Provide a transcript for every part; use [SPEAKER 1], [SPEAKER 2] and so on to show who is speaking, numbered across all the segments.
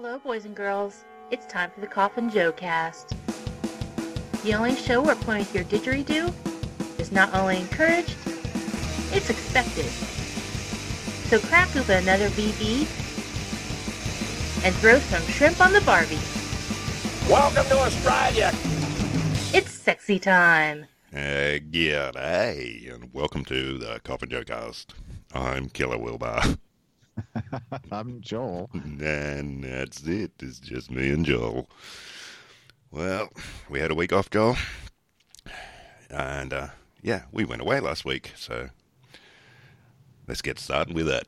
[SPEAKER 1] Hello, boys and girls. It's time for the Coffin Joe cast. The only show where pointing to your didgeridoo is not only encouraged, it's expected. So crack open another VB and throw some shrimp on the Barbie.
[SPEAKER 2] Welcome to Australia.
[SPEAKER 1] It's sexy time.
[SPEAKER 3] Uh, g'day, and welcome to the Coffin Joe Cast. I'm Killa Willba,
[SPEAKER 4] I'm Joel.
[SPEAKER 3] and that's it. It's just me and Joel. Well, we had a week off, Joel, and uh, yeah, we went away last week. So let's get started with that.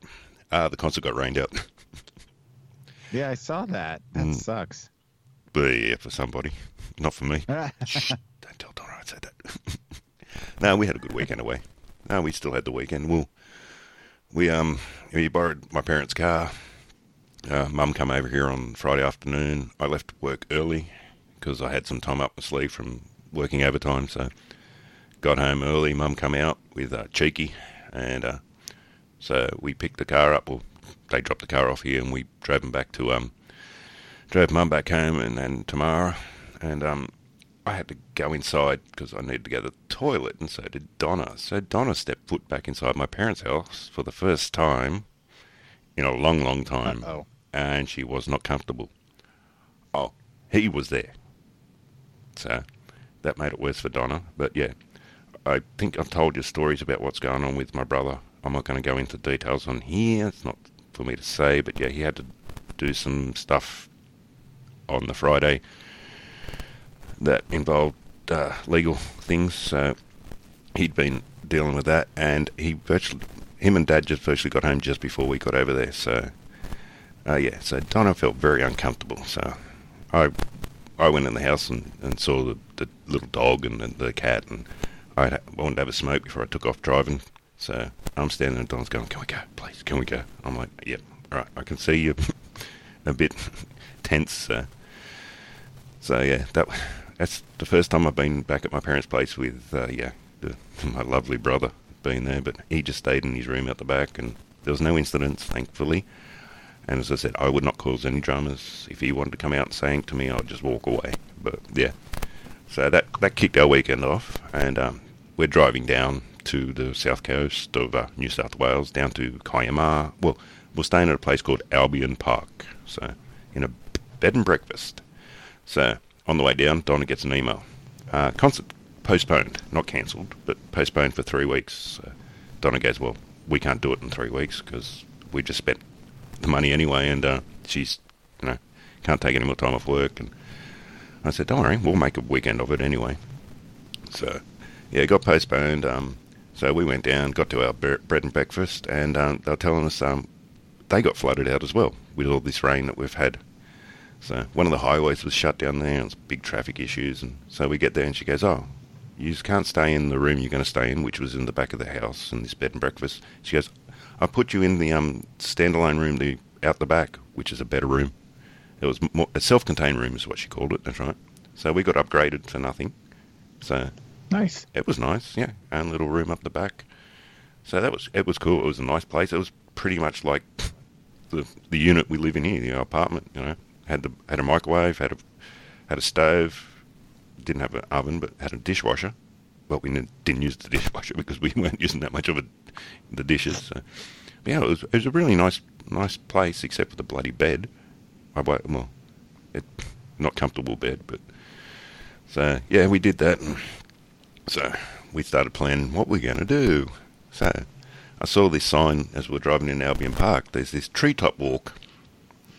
[SPEAKER 3] Uh, the concert got rained out,
[SPEAKER 4] Yeah, I saw that. That
[SPEAKER 3] Mm.
[SPEAKER 4] sucks.
[SPEAKER 3] but yeah, for somebody, not for me. Shh, don't tell Donna I said that. no, we had a good weekend away. No, we still had the weekend. Well, we um we borrowed my parents' car. Uh, Mum come over here on Friday afternoon. I left work early because I had some time up my sleeve from working overtime. So got home early. Mum come out with uh, Cheeky, and uh, so we picked the car up. Well, they dropped the car off here, and we drove them back to um drove Mum back home, and then Tamara, and um I had to go inside because I needed to go to the toilet, and so did Donna. So Donna stepped foot back inside my parents' house for the first time in a long, long time,
[SPEAKER 4] Uh-oh.
[SPEAKER 3] and she was not comfortable. Oh, he was there. So that made it worse for Donna. But yeah, I think I've told you stories about what's going on with my brother. I'm not going to go into details on here. It's not for me to say, but yeah, he had to do some stuff on the Friday that involved uh, legal things. So he'd been dealing with that, and he virtually, him and Dad just virtually got home just before we got over there. So, uh, yeah, so Donna felt very uncomfortable. So I, I went in the house and, and saw the, the little dog and the, cat, and I wanted to have a smoke before I took off driving. So I'm standing and Donna's going, "Can we go, please? Can we go?" I'm like, "Yep, all right." I can see you a bit tense. So. So yeah, that that's the first time I've been back at my parents' place with uh, yeah the, my lovely brother being there. But he just stayed in his room out the back, and there was no incidents, thankfully. And as I said, I would not cause any dramas. If he wanted to come out and say to me, I'd just walk away. But yeah, so that that kicked our weekend off, and um, we're driving down to the south coast of uh, New South Wales, down to Kiama. Well, we're staying at a place called Albion Park, so in a bed and breakfast. So on the way down, Donna gets an email. Uh, concert postponed, not cancelled, but postponed for three weeks. So Donna goes, well, we can't do it in three weeks because we just spent the money anyway, and uh, she's, you know, can't take any more time off work. And I said, don't worry, we'll make a weekend of it anyway. So yeah, it got postponed. Um, so we went down, got to our bread and breakfast, and um, they were telling us um, they got flooded out as well with all this rain that we've had. So one of the highways was shut down there, and it's big traffic issues. And so we get there, and she goes, "Oh, you can't stay in the room you're going to stay in, which was in the back of the house in this bed and breakfast." She goes, "I put you in the um, standalone room, the out the back, which is a better room. It was more, a self-contained room, is what she called it. That's right. So we got upgraded for nothing. So
[SPEAKER 4] Nice.
[SPEAKER 3] it was nice, yeah. Own little room up the back. So that was it was cool. It was a nice place. It was pretty much like the the unit we live in here, the apartment. You know, had the had a microwave, had a had a stove, didn't have an oven, but had a dishwasher. But we didn't use the dishwasher because we weren't using that much of the dishes. So. But yeah, it was it was a really nice nice place, except for the bloody bed. I well, it not comfortable bed, but so yeah, we did that. So we started planning what we're going to do. So I saw this sign as we were driving in Albion Park. There's this treetop walk.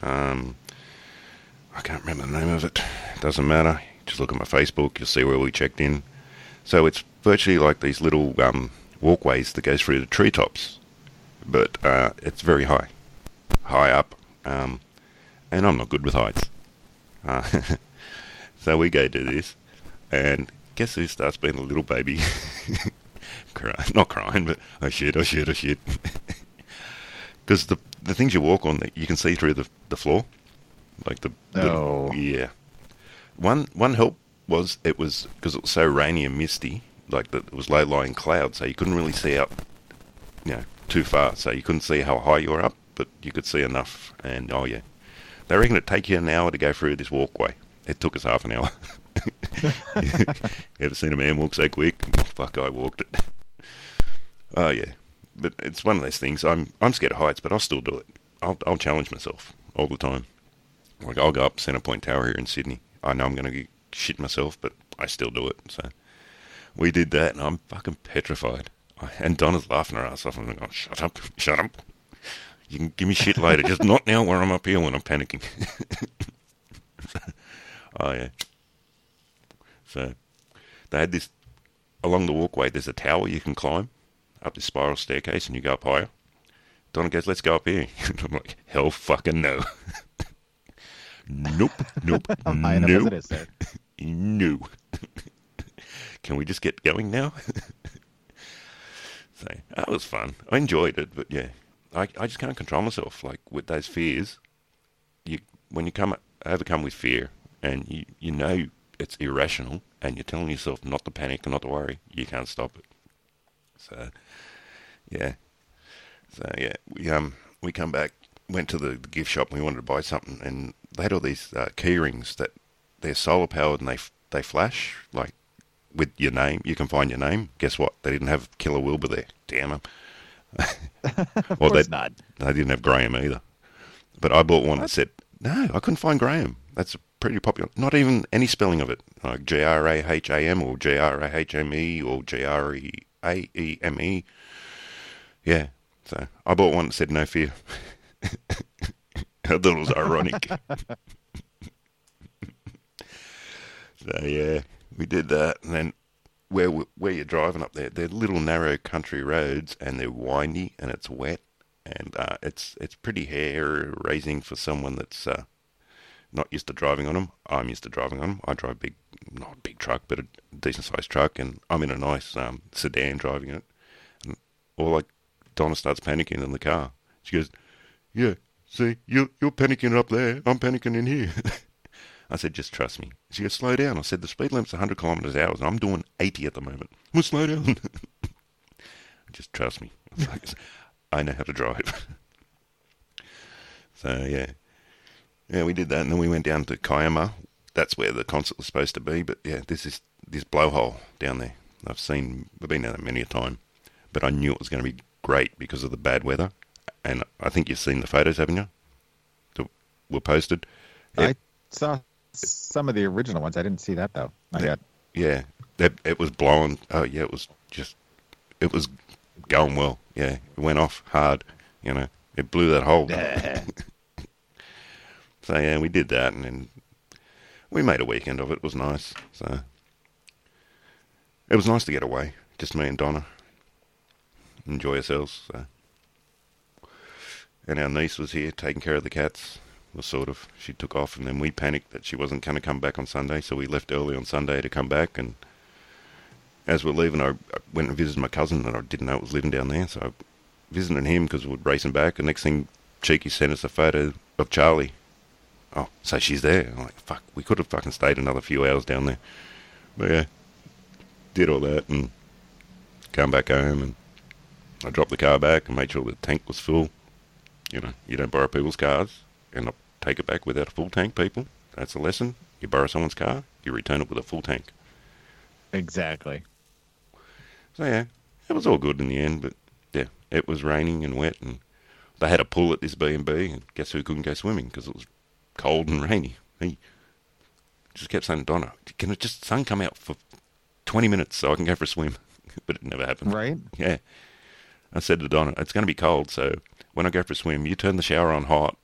[SPEAKER 3] Um, I can't remember the name of it. it. Doesn't matter. Just look at my Facebook. You'll see where we checked in. So it's virtually like these little um, walkways that goes through the treetops, but uh, it's very high, high up. Um, and I'm not good with heights. Uh, so we go to this, and guess who starts being a little baby? Not crying, but oh shit, oh shit, oh shit. Because the the things you walk on, you can see through the the floor, like the, the
[SPEAKER 4] Oh.
[SPEAKER 3] yeah. One one help was it was because it was so rainy and misty, like that it was low lying clouds, so you couldn't really see out, you know, too far. So you couldn't see how high you were up, but you could see enough. And oh yeah, They reckon it'd take you an hour to go through this walkway. It took us half an hour. Ever seen a man walk so quick? Fuck, I walked it. Oh yeah, but it's one of those things. I'm I'm scared of heights, but I'll still do it. I'll I'll challenge myself all the time. Like I'll go up Centre Point Tower here in Sydney. I know I'm going to shit myself, but I still do it. So we did that, and I'm fucking petrified. And Donna's laughing her ass off. I'm going, oh, shut up, shut up. You can give me shit later, just not now where I'm up here when I'm panicking. oh yeah. So they had this along the walkway. There's a tower you can climb up this spiral staircase, and you go up higher. Donna goes, "Let's go up here." I'm like, "Hell, fucking no." nope, nope,
[SPEAKER 4] high enough
[SPEAKER 3] nope,
[SPEAKER 4] it, is
[SPEAKER 3] no. Can we just get going now? so that was fun. I enjoyed it, but yeah, I I just can't control myself. Like with those fears, you when you come overcome with fear, and you you know it's irrational, and you're telling yourself not to panic and not to worry, you can't stop it. So yeah, so yeah, we um we come back, went to the, the gift shop, and we wanted to buy something, and they had all these uh, key rings that they're solar powered and they f- they flash like with your name. You can find your name. Guess what? They didn't have Killa Willba there. Damn them.
[SPEAKER 4] Of
[SPEAKER 3] well,
[SPEAKER 4] course
[SPEAKER 3] they,
[SPEAKER 4] not.
[SPEAKER 3] they didn't have Graham either. But I bought one that said no. I couldn't find Graham. That's pretty popular. Not even any spelling of it, like G R A H A M or G R A H M E or G R E A E M E. Yeah. So I bought one that said no fear. I thought it was ironic. so yeah, we did that, and then where where you're driving up there, they're little narrow country roads, and they're windy, and it's wet, and uh, it's it's pretty hair raising for someone that's uh, not used to driving on them. I'm used to driving on them. I drive big, not a big truck, but a decent sized truck, and I'm in a nice um, sedan driving it. And all like Donna starts panicking in the car. She goes, "Yeah, see, you you're panicking up there. I'm panicking in here." I said, "Just trust me." She goes, "Slow down." I said, "The speed limit's 100 kilometers an hour, and I'm doing 80 at the moment. Well, slow down." Just trust me. I know how to drive. so yeah, yeah, we did that, and then we went down to Kiama. That's where the concert was supposed to be. But yeah, this is this blowhole down there. I've seen, I've been down there many a time, but I knew it was going to be great because of the bad weather. And I think you've seen the photos, haven't you? That were posted.
[SPEAKER 4] I saw some of the original ones. I didn't see that though. Not yet.
[SPEAKER 3] Yeah, it, it was blowing. Oh yeah, it was just, it was going well. Yeah, it went off hard. You know, it blew that hole. so yeah, we did that, and then we made a weekend of it. It was nice. So it was nice to get away, just me and Donna, enjoy ourselves. So. And our niece was here taking care of the cats. Was sort of she took off, and then we panicked that she wasn't going to come back on Sunday, so we left early on Sunday to come back. And as we're leaving, I went and visited my cousin that I didn't know was living down there, so I visited him because we're racing back. And next thing, Cheeky sent us a photo of Charlie. Oh, so she's there. I'm like, fuck, we could have fucking stayed another few hours down there. But yeah, did all that and come back home and I dropped the car back and made sure the tank was full. You know, you don't borrow people's cars and not take it back without a full tank, people. That's a lesson. You borrow someone's car, you return it with a full tank.
[SPEAKER 4] Exactly.
[SPEAKER 3] So yeah, it was all good in the end, but yeah, it was raining and wet and they had a pool at this B&B and guess who couldn't go swimming because it was cold and rainy. He just kept saying, to Donna, can it just sun come out for 20 minutes so I can go for a swim? but it never happened.
[SPEAKER 4] Right.
[SPEAKER 3] Yeah. I said to Donna, it's going to be cold, so when I go for a swim, you turn the shower on hot.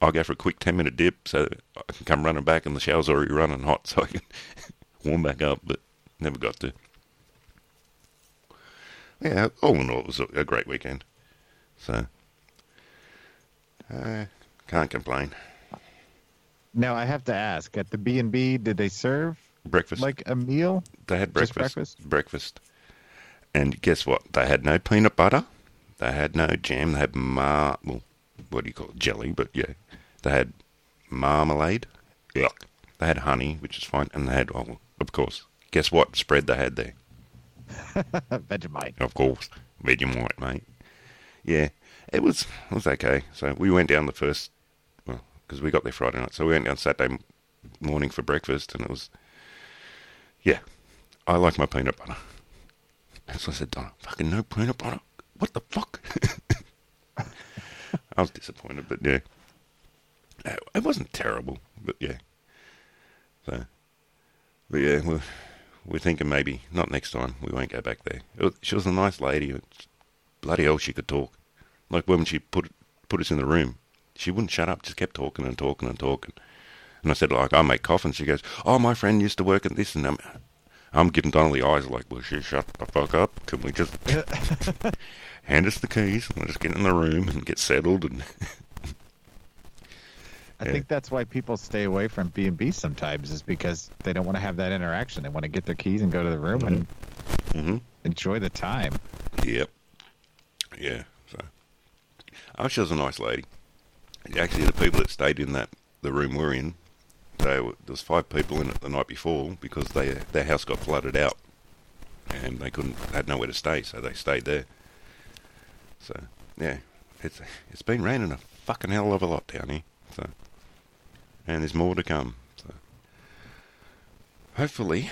[SPEAKER 3] I'll go for a quick 10 minute dip so I can come running back and the shower's already running hot so I can warm back up, but never got to. Yeah, all in all, it was a, great weekend. So, uh, can't complain.
[SPEAKER 4] Now I have to ask: at the B and B, did they serve
[SPEAKER 3] Breakfast.
[SPEAKER 4] like a meal?
[SPEAKER 3] They had
[SPEAKER 4] Just
[SPEAKER 3] breakfast.
[SPEAKER 4] breakfast?
[SPEAKER 3] And guess what? They had no peanut butter. They had no jam. They had mar. Well, what do you call it? Jelly, but yeah. They had marmalade. Yuck. They had honey, which is fine. And they had, oh, of course, guess what spread they had there?
[SPEAKER 4] Vegemite.
[SPEAKER 3] Of course, Vegemite, mate. Yeah, it was it was okay. So we went down the first, well, because we got there Friday night. So we went down Saturday morning for breakfast, and it was, yeah, I like my peanut butter. So I said, Donna, fucking no peanut butter. What the fuck? I was disappointed, but yeah, Uh, it wasn't terrible, but yeah. So, but yeah, we're we're thinking maybe not next time. We won't go back there. Was, she was a nice lady. Bloody hell, she could talk. Like when she put put us in the room, she wouldn't shut up. Just kept talking and talking and talking. And I said, like, I make coffins. She goes, oh, my friend used to work at this, and I'm, I'm giving Donnelly eyes like, will she shut the fuck up? Can we just hand us the keys and we'll just get in the room and get settled? And
[SPEAKER 4] I
[SPEAKER 3] Yeah.
[SPEAKER 4] think that's why people stay away from B and B sometimes is because they don't want to have that interaction. They want to get their keys and go to the room and
[SPEAKER 3] hmm
[SPEAKER 4] enjoy the time.
[SPEAKER 3] Yep. Yeah. So, oh, she was a nice lady. Actually, the people that stayed in that the room we're in, they were, there was five people in it the night before because they their house got flooded out, and they couldn't had nowhere to stay, so they stayed there. So yeah, it's it's been raining a fucking hell of a lot down here. So, and there's more to come. So, hopefully,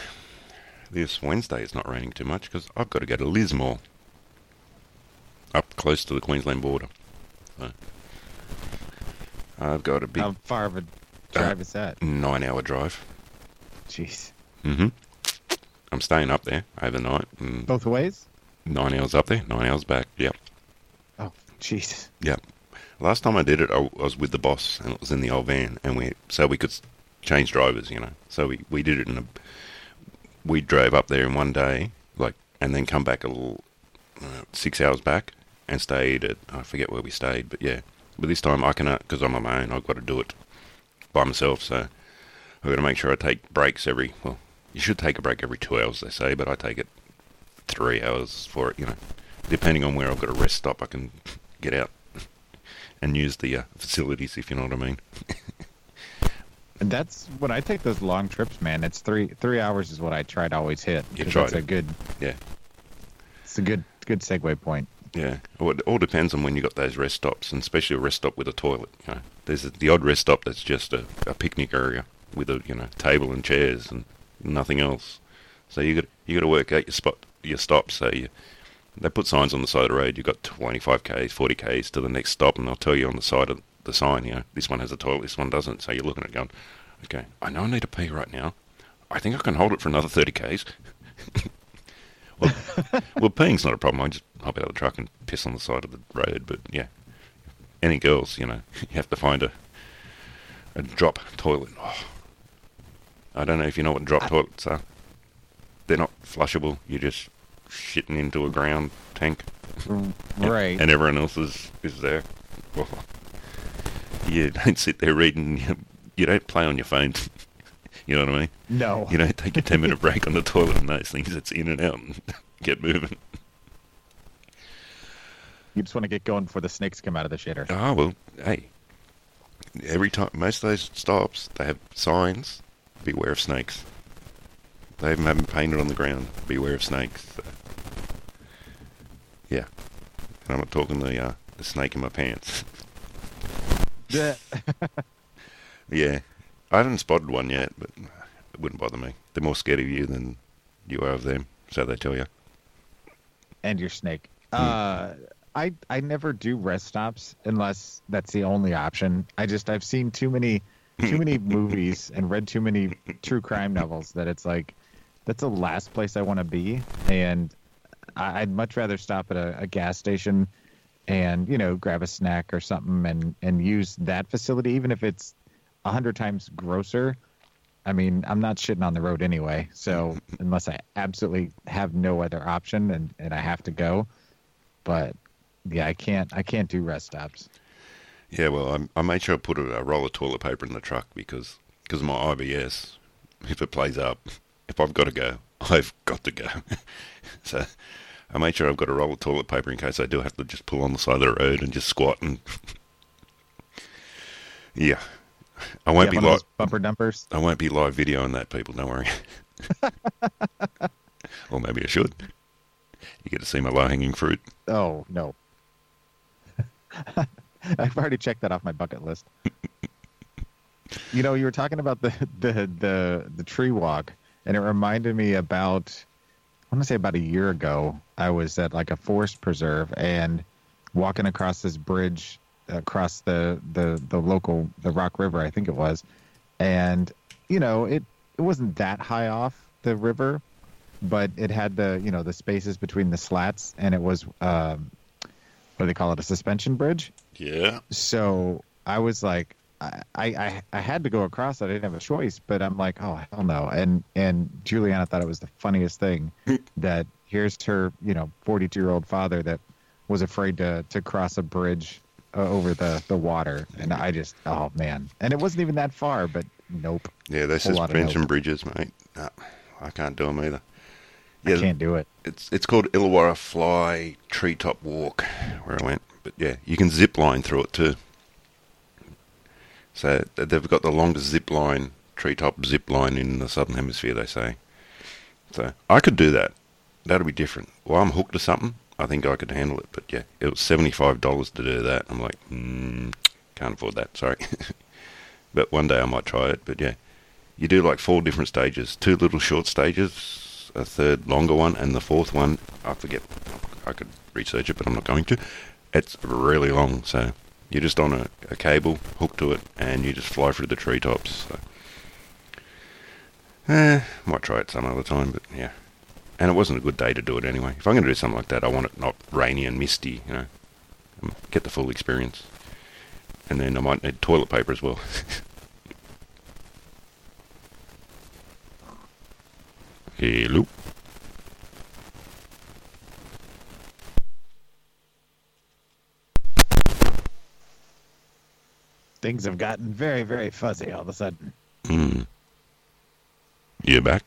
[SPEAKER 3] this Wednesday it's not raining too much because I've got to go to Lismore, up close to the Queensland border. So, I've got a big
[SPEAKER 4] How far of a drive is that?
[SPEAKER 3] nine-hour drive.
[SPEAKER 4] Jeez.
[SPEAKER 3] Mm-hmm. I'm staying up there overnight.
[SPEAKER 4] Both ways?
[SPEAKER 3] nine hours up there, nine hours back. Yep,
[SPEAKER 4] Oh, jeez.
[SPEAKER 3] yep. Last time I did it, I I was with the boss, and it was in the old van, and we so we could change drivers, you know. So we we did it in a. We drove up there in one day, like, and then come back a little uh, six hours back, and stayed at I forget where we stayed, but yeah. But this time I can because I'm on my own. I've got to do it by myself, so I've got to make sure I take breaks every. Well, you should take a break every two hours, they say, but I take it three hours for it, you know. Depending on where I've got a rest stop, I can get out and use the uh, facilities, if you know what I mean.
[SPEAKER 4] That's when I take those long trips, man. It's three three hours is what I try to always hit.
[SPEAKER 3] You tried
[SPEAKER 4] That's a good.
[SPEAKER 3] Yeah.
[SPEAKER 4] It's a good good segue point.
[SPEAKER 3] Yeah, well, it all depends on when you got those rest stops, and especially a rest stop with a toilet. You know, there's the odd rest stop that's just a, a picnic area with a you know table and chairs and nothing else. So you got you got to work out your spot, your stops. So you, they put signs on the side of the road. You've got 25 k's, 40 k's to the next stop, and they'll tell you on the side of the sign. You know, this one has a toilet, this one doesn't. So you're looking at it going, okay, I know I need to pee right now. I think I can hold it for another 30 k's. well, well, peeing's not a problem. I just hop out of the truck and piss on the side of the road. But yeah, any girls, you know, you have to find a a drop toilet. Oh. I don't know if you know what drop toilets are. They're not flushable. You're just shitting into a ground tank. Mm, and-
[SPEAKER 4] Right.
[SPEAKER 3] And everyone else is, is there. Well, you don't sit there reading. You, you don't play on your phone. You know what I mean?
[SPEAKER 4] no.
[SPEAKER 3] You don't take a 10 minute break on the toilet and those things. It's in and out and get moving.
[SPEAKER 4] You just want to get going before the snakes come out of the shitter.
[SPEAKER 3] Oh, well, hey. Every time, most of those stops, they have signs, beware of snakes. They even have them painted on the ground, beware of snakes. So, yeah. And I'm not talking the, uh, the snake in my pants.
[SPEAKER 4] Yeah.
[SPEAKER 3] yeah. I haven't spotted one yet, but it wouldn't bother me. They're more scared of you than you are of them, so they tell you.
[SPEAKER 4] and your snake.
[SPEAKER 3] Hmm.
[SPEAKER 4] Uh, I I never do rest stops unless that's the only option. I just I've seen too many too many movies and read too many true crime novels that it's like that's the last place I want to be, and I'd much rather stop at a, a gas station and you know grab a snack or something and and use that facility, even if it's a hundred times grosser. I mean, I'm not shitting on the road anyway, so unless I absolutely have no other option and, and I have to go, but yeah, I can't I can't do rest stops.
[SPEAKER 3] Yeah, well, I, I made sure I put a, a roll of toilet paper in the truck because because my IBS. If it plays up, if I've got to go, I've got to go. so I made sure I've got a roll of toilet paper in case I do have to just pull on the side of the road and just squat and yeah, I won't
[SPEAKER 4] Yeah,
[SPEAKER 3] be live.
[SPEAKER 4] bumper dumpers.
[SPEAKER 3] I won't be live videoing that, people. Don't worry. or maybe I should. You get to see my low hanging fruit.
[SPEAKER 4] Oh no. I've already checked that off my bucket list. You know, you were talking about the the the the tree walk, and it reminded me about I want to say about a year ago. I was at like a forest preserve and walking across this bridge across the the the local the Rock River, I think it was, and you know it it wasn't that high off the river, but it had the you know the spaces between the slats, and it was um, what do they call it a suspension bridge.
[SPEAKER 3] Yeah.
[SPEAKER 4] So I was like, I, I I had to go across. I didn't have a choice, but I'm like, oh hell no. And and Juliana thought it was the funniest thing that here's her, you know, 42 year old father that was afraid to to cross a bridge uh, over the the water, and I just, oh man, and it wasn't even that far, but nope,
[SPEAKER 3] Yeah,
[SPEAKER 4] lot
[SPEAKER 3] suspension
[SPEAKER 4] nope.
[SPEAKER 3] bridges, mate. No, I can't do them either.
[SPEAKER 4] Yeah, I can't do it.
[SPEAKER 3] It's it's called Illawarra Fly Treetop Walk, where I went. But yeah, you can zip line through it too. So they've got the longest zip line, treetop zip line in the southern hemisphere. They say. So I could do that. That'd be different. Well, I'm hooked to something. I think I could handle it. But yeah, it was seventy five dollars to do that. I'm like, mm, can't afford that. Sorry. but one day I might try it. But yeah, you do like four different stages, two little short stages, a third longer one, and the fourth one, I forget. I could research it, but I'm not going to. It's really long, so you're just on a, a cable hooked to it, and you just fly through the treetops. So. Eh, might try it some other time, but yeah. And it wasn't a good day to do it anyway. If I'm going to do something like that, I want it not rainy and misty, you know. Get the full experience. And then I might need toilet paper as well. Hello.
[SPEAKER 4] Things have gotten very very fuzzy all of a sudden.
[SPEAKER 3] Hmm. You back?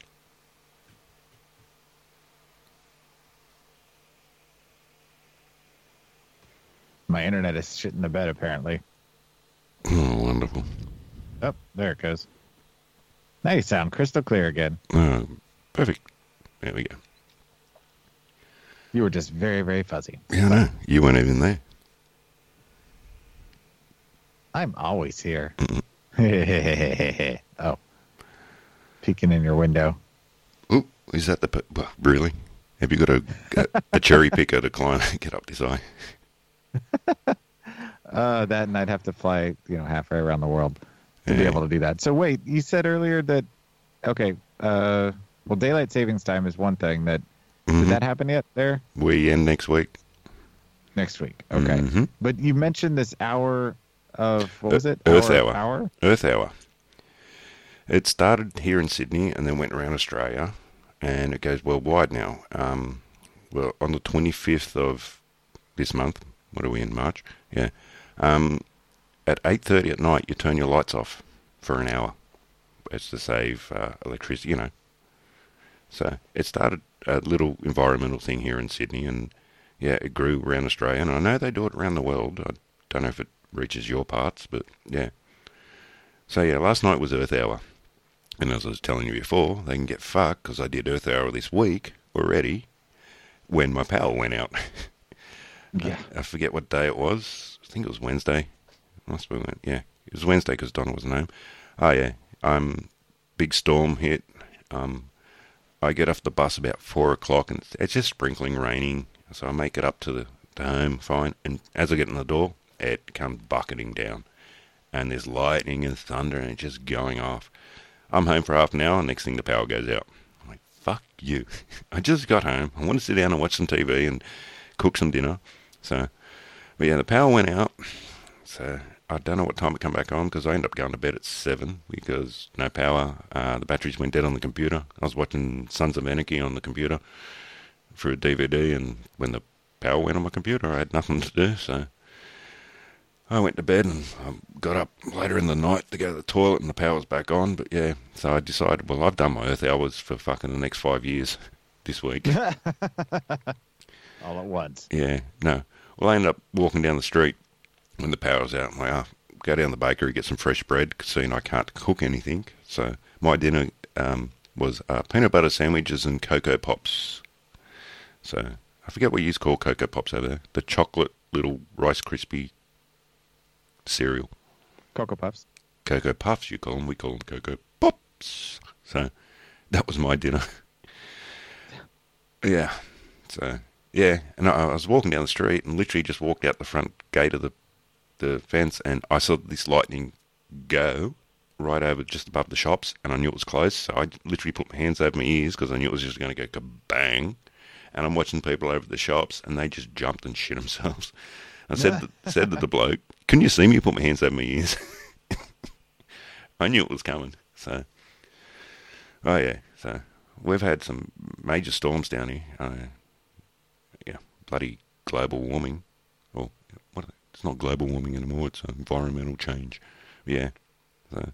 [SPEAKER 4] My internet is shitting the bed apparently.
[SPEAKER 3] Oh, wonderful.
[SPEAKER 4] Oh, there it goes. Now you sound crystal clear again.
[SPEAKER 3] Oh, perfect. There we go.
[SPEAKER 4] You were just very very fuzzy.
[SPEAKER 3] Yeah, no, you weren't even there.
[SPEAKER 4] I'm always here. oh, peeking in your window.
[SPEAKER 3] Oh, is that the really? Have you got a a, a cherry picker to climb get up this eye?
[SPEAKER 4] Uh, that and I'd have to fly, you know, halfway around the world to be able to do that. So wait, you said earlier that okay, uh, well, daylight savings time is one thing that
[SPEAKER 3] Mhm.
[SPEAKER 4] did that happen yet there
[SPEAKER 3] We end next week.
[SPEAKER 4] next week. Okay,
[SPEAKER 3] Mhm.
[SPEAKER 4] but you mentioned this hour of what was it?
[SPEAKER 3] Earth
[SPEAKER 4] hour,
[SPEAKER 3] hour.
[SPEAKER 4] Hour.
[SPEAKER 3] Earth Hour. It started here in Sydney and then went around Australia, and it goes worldwide now. Um, well, on the 25th of this month, what are we in March? Yeah. Um, at 8:30 at night, you turn your lights off for an hour. It's to save uh, electricity, you know. So it started a little environmental thing here in Sydney, and yeah, it grew around Australia, and I know they do it around the world. I don't know if it reaches your parts, but yeah. So yeah, last night was Earth Hour, and as I was telling you before, they can get fucked because I did Earth Hour this week already when my power went out.
[SPEAKER 4] Yeah.
[SPEAKER 3] I forget what day it was. I think it was Wednesday. Must be Wed- yeah. It was Wednesday because Donna wasn't home. Oh yeah. Um, big storm hit. Um, I get off the bus about four o'clock and it's, it's just sprinkling raining. So I make it up to the to home fine. And as I get in the door, it comes bucketing down, and there's lightning and thunder and it's just going off. I'm home for half an hour. Next thing, the power goes out. I'm like, fuck you. I just got home. I want to sit down and watch some TV and cook some dinner. So, but yeah, the power went out. So I don't know what time it come back on because I ended up going to bed at seven because no power. Uh, the batteries went dead on the computer. I was watching Sons of Anarchy on the computer through a DVD, and when the power went on my computer, I had nothing to do. So I went to bed and I got up later in the night to go to the toilet, and the power was back on. But yeah, so I decided, well, I've done my Earth hours for fucking the next five years this week.
[SPEAKER 4] All at once.
[SPEAKER 3] Yeah, no. Well, I ended up walking down the street when the power was out. I'm like, oh, go down the bakery, get some fresh bread, seeing I can't cook anything. So my dinner um, was uh, peanut butter sandwiches and Cocoa Pops. So I forget what you call Cocoa Pops over there. The chocolate little Rice crispy cereal.
[SPEAKER 4] Cocoa Puffs.
[SPEAKER 3] Cocoa Puffs, you call them. We call them Cocoa Pops. So that was my dinner. yeah. So, yeah. And I, I was walking down the street and literally just walked out the front gate of the, the fence and I saw this lightning go right over just above the shops and I knew it was close. So I literally put my hands over my ears because I knew it was just going to go kabang. And I'm watching people over the shops and they just jumped and shit themselves. I said, to, said to the bloke, "Can you see me put my hands over my ears?" I knew it was coming. So, oh yeah. So we've had some major storms down here. Uh, bloody global warming. Or what? It's not global warming anymore. It's um, environmental change. Yeah. So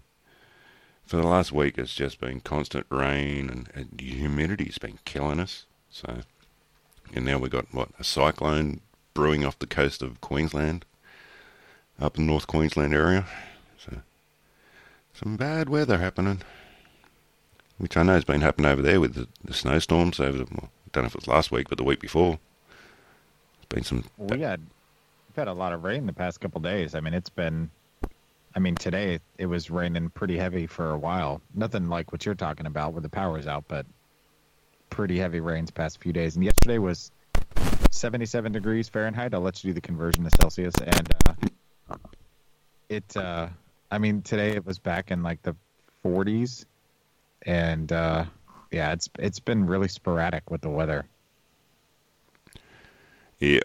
[SPEAKER 3] for the last week, it's just been constant rain and, and humidity's been killing us. So, and now we've got what a cyclone brewing off the coast of Queensland, up in the North Queensland area. So, some bad weather happening, which I know has been happening over there with the, the snowstorms over the. Well, I don't know if it was last week, but the week before. Been some.
[SPEAKER 4] We had we've had a lot of rain the past couple days. I mean, it's been. I mean, today it was raining pretty heavy for a while. Nothing like what you're talking about where the power's out, but pretty heavy rains past few days. And yesterday was 77 degrees Fahrenheit. I'll let you do the conversion to Celsius. And uh, it, uh, I mean, today it was back in like the 40s, and uh, yeah, it's it's been really sporadic with the weather.
[SPEAKER 3] Yeah.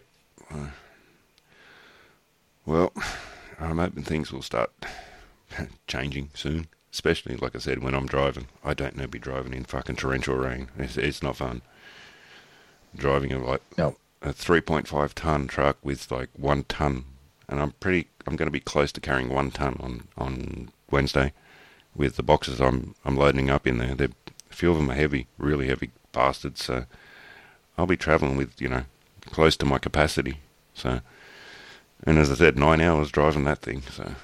[SPEAKER 3] Well, I'm hoping things will start changing soon. Especially, like I said, when I'm driving. I don't know be driving in fucking torrential rain. It's, it's not fun. Driving a like
[SPEAKER 4] No.
[SPEAKER 3] a 3.5 ton truck with like one ton, and I'm pretty. I'm going to be close to carrying one ton on on Wednesday, with the boxes I'm I'm loading up in there. They're, a few of them are heavy, really heavy bastards. So I'll be traveling with you know close to my capacity. So, and as I said, nine hours driving that thing. So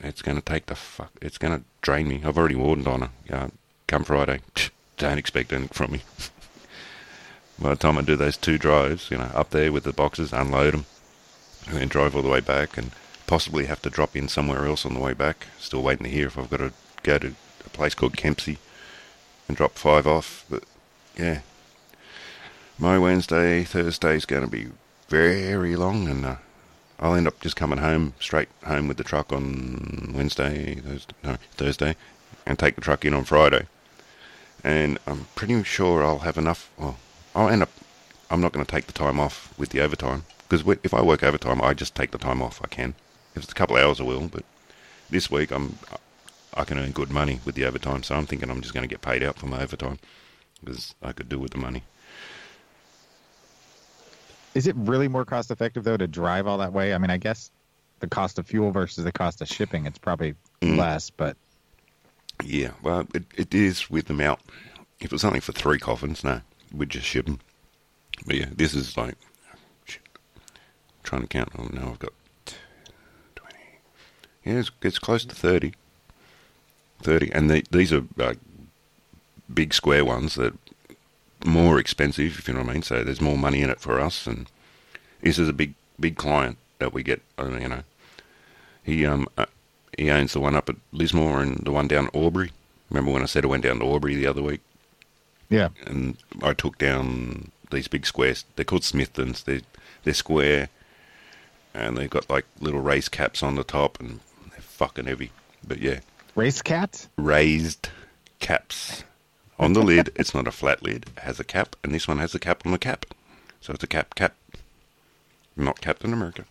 [SPEAKER 3] it's going to take the fuck. It's going to drain me. I've already warned on her. Yeah, come Friday, don't expect anything from me. By the time I do those two drives, you know, up there with the boxes, unload them, and then drive all the way back, and possibly have to drop in somewhere else on the way back. Still waiting to hear if I've got to go to a place called Kempsey and drop five off. But yeah, my Wednesday, Thursday is going to be very long, and uh, I'll end up just coming home straight home with the truck on Wednesday, Thursday, no, Thursday, and take the truck in on Friday. And I'm pretty sure I'll have enough. Well, I'll end up. I'm not going to take the time off with the overtime because if I work overtime, I just take the time off. I can. If it's a couple of hours, I will. But this week, I'm. I can earn good money with the overtime, so I'm thinking I'm just going to get paid out for my overtime because I could do with the money.
[SPEAKER 4] Is it really more cost effective though to drive all that way? I mean, I guess the cost of fuel versus the cost of shipping, it's probably
[SPEAKER 3] Mm.
[SPEAKER 4] less, but
[SPEAKER 3] Yeah, well, it, it is with them out. If it was only for three coffins, no, we'd just ship them. But yeah, this is like, shit, trying to count. Oh no, I've got 20. Yeah, it's, it's close to 30. 30. And the, these are like big square ones that more expensive, if you know what I mean. So there's more money in it for us. And this is a big, big client that we get, uh, you know. He, um, uh, he owns the one up at Lismore and the one down at Albury. Remember when I said I went down to Albury the other week?
[SPEAKER 4] yeah.
[SPEAKER 3] and I took down these big squares. They're called Smithtons. They're they're square, and they've got like little raised caps on the top, and they're fucking heavy. But yeah,
[SPEAKER 4] Race cats?
[SPEAKER 3] raised caps on the lid. It's not a flat lid. It has a cap, and this one has a cap on the cap. So it's a cap cap. Not Captain America.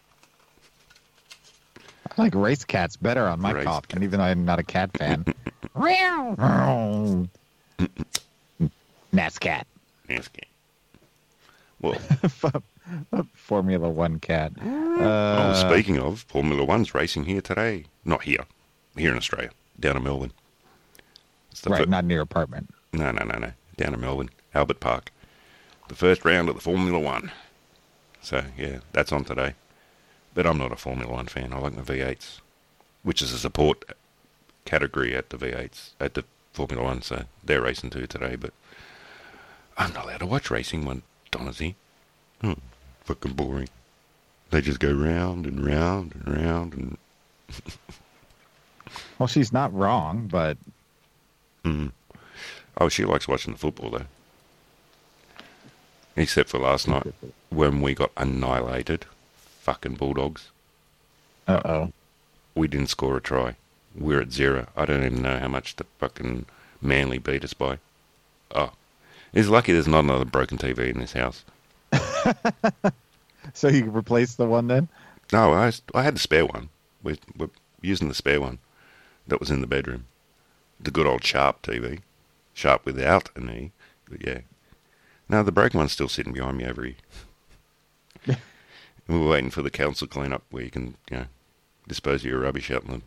[SPEAKER 4] I like race cats better on my
[SPEAKER 3] Race
[SPEAKER 4] and even though I'm not a cat fan. Meow. Nats cat.
[SPEAKER 3] Yes, cat. Well,
[SPEAKER 4] Formula One cat.
[SPEAKER 3] oh,
[SPEAKER 4] Uh,
[SPEAKER 3] speaking of, Formula One's racing here today. Not here. Here in Australia. Down in Melbourne.
[SPEAKER 4] Right,
[SPEAKER 3] fir-
[SPEAKER 4] not in your apartment.
[SPEAKER 3] No, no, no, no. Down in Melbourne, Albert Park. The first round of the Formula One. So, yeah, that's on today. But I'm not a Formula One fan. I like my V8s, which is a support category at the V8s, at the Formula One. So they're racing too today. But I'm not allowed to watch racing one, Donnazy. Hmm, fucking boring. They just go round and round and round and.
[SPEAKER 4] Well, she's not wrong, but
[SPEAKER 3] Oh, she likes watching the football though. Except for last night when we got annihilated. Fucking Bulldogs.
[SPEAKER 4] uh oh.
[SPEAKER 3] We didn't score a try. We're at zero. I don't even know how much the fucking Manly beat us by. Oh. It's lucky there's not another broken TV in this house.
[SPEAKER 4] So you replaced the one then?
[SPEAKER 3] No, I, I had the spare one. We're, we're using the spare one that was in the bedroom. The good old Sharp TV. Sharp without an E. But yeah. No, the broken one's still sitting behind me over here. we were waiting for the council clean up where you can, you know, dispose of your rubbish out in the,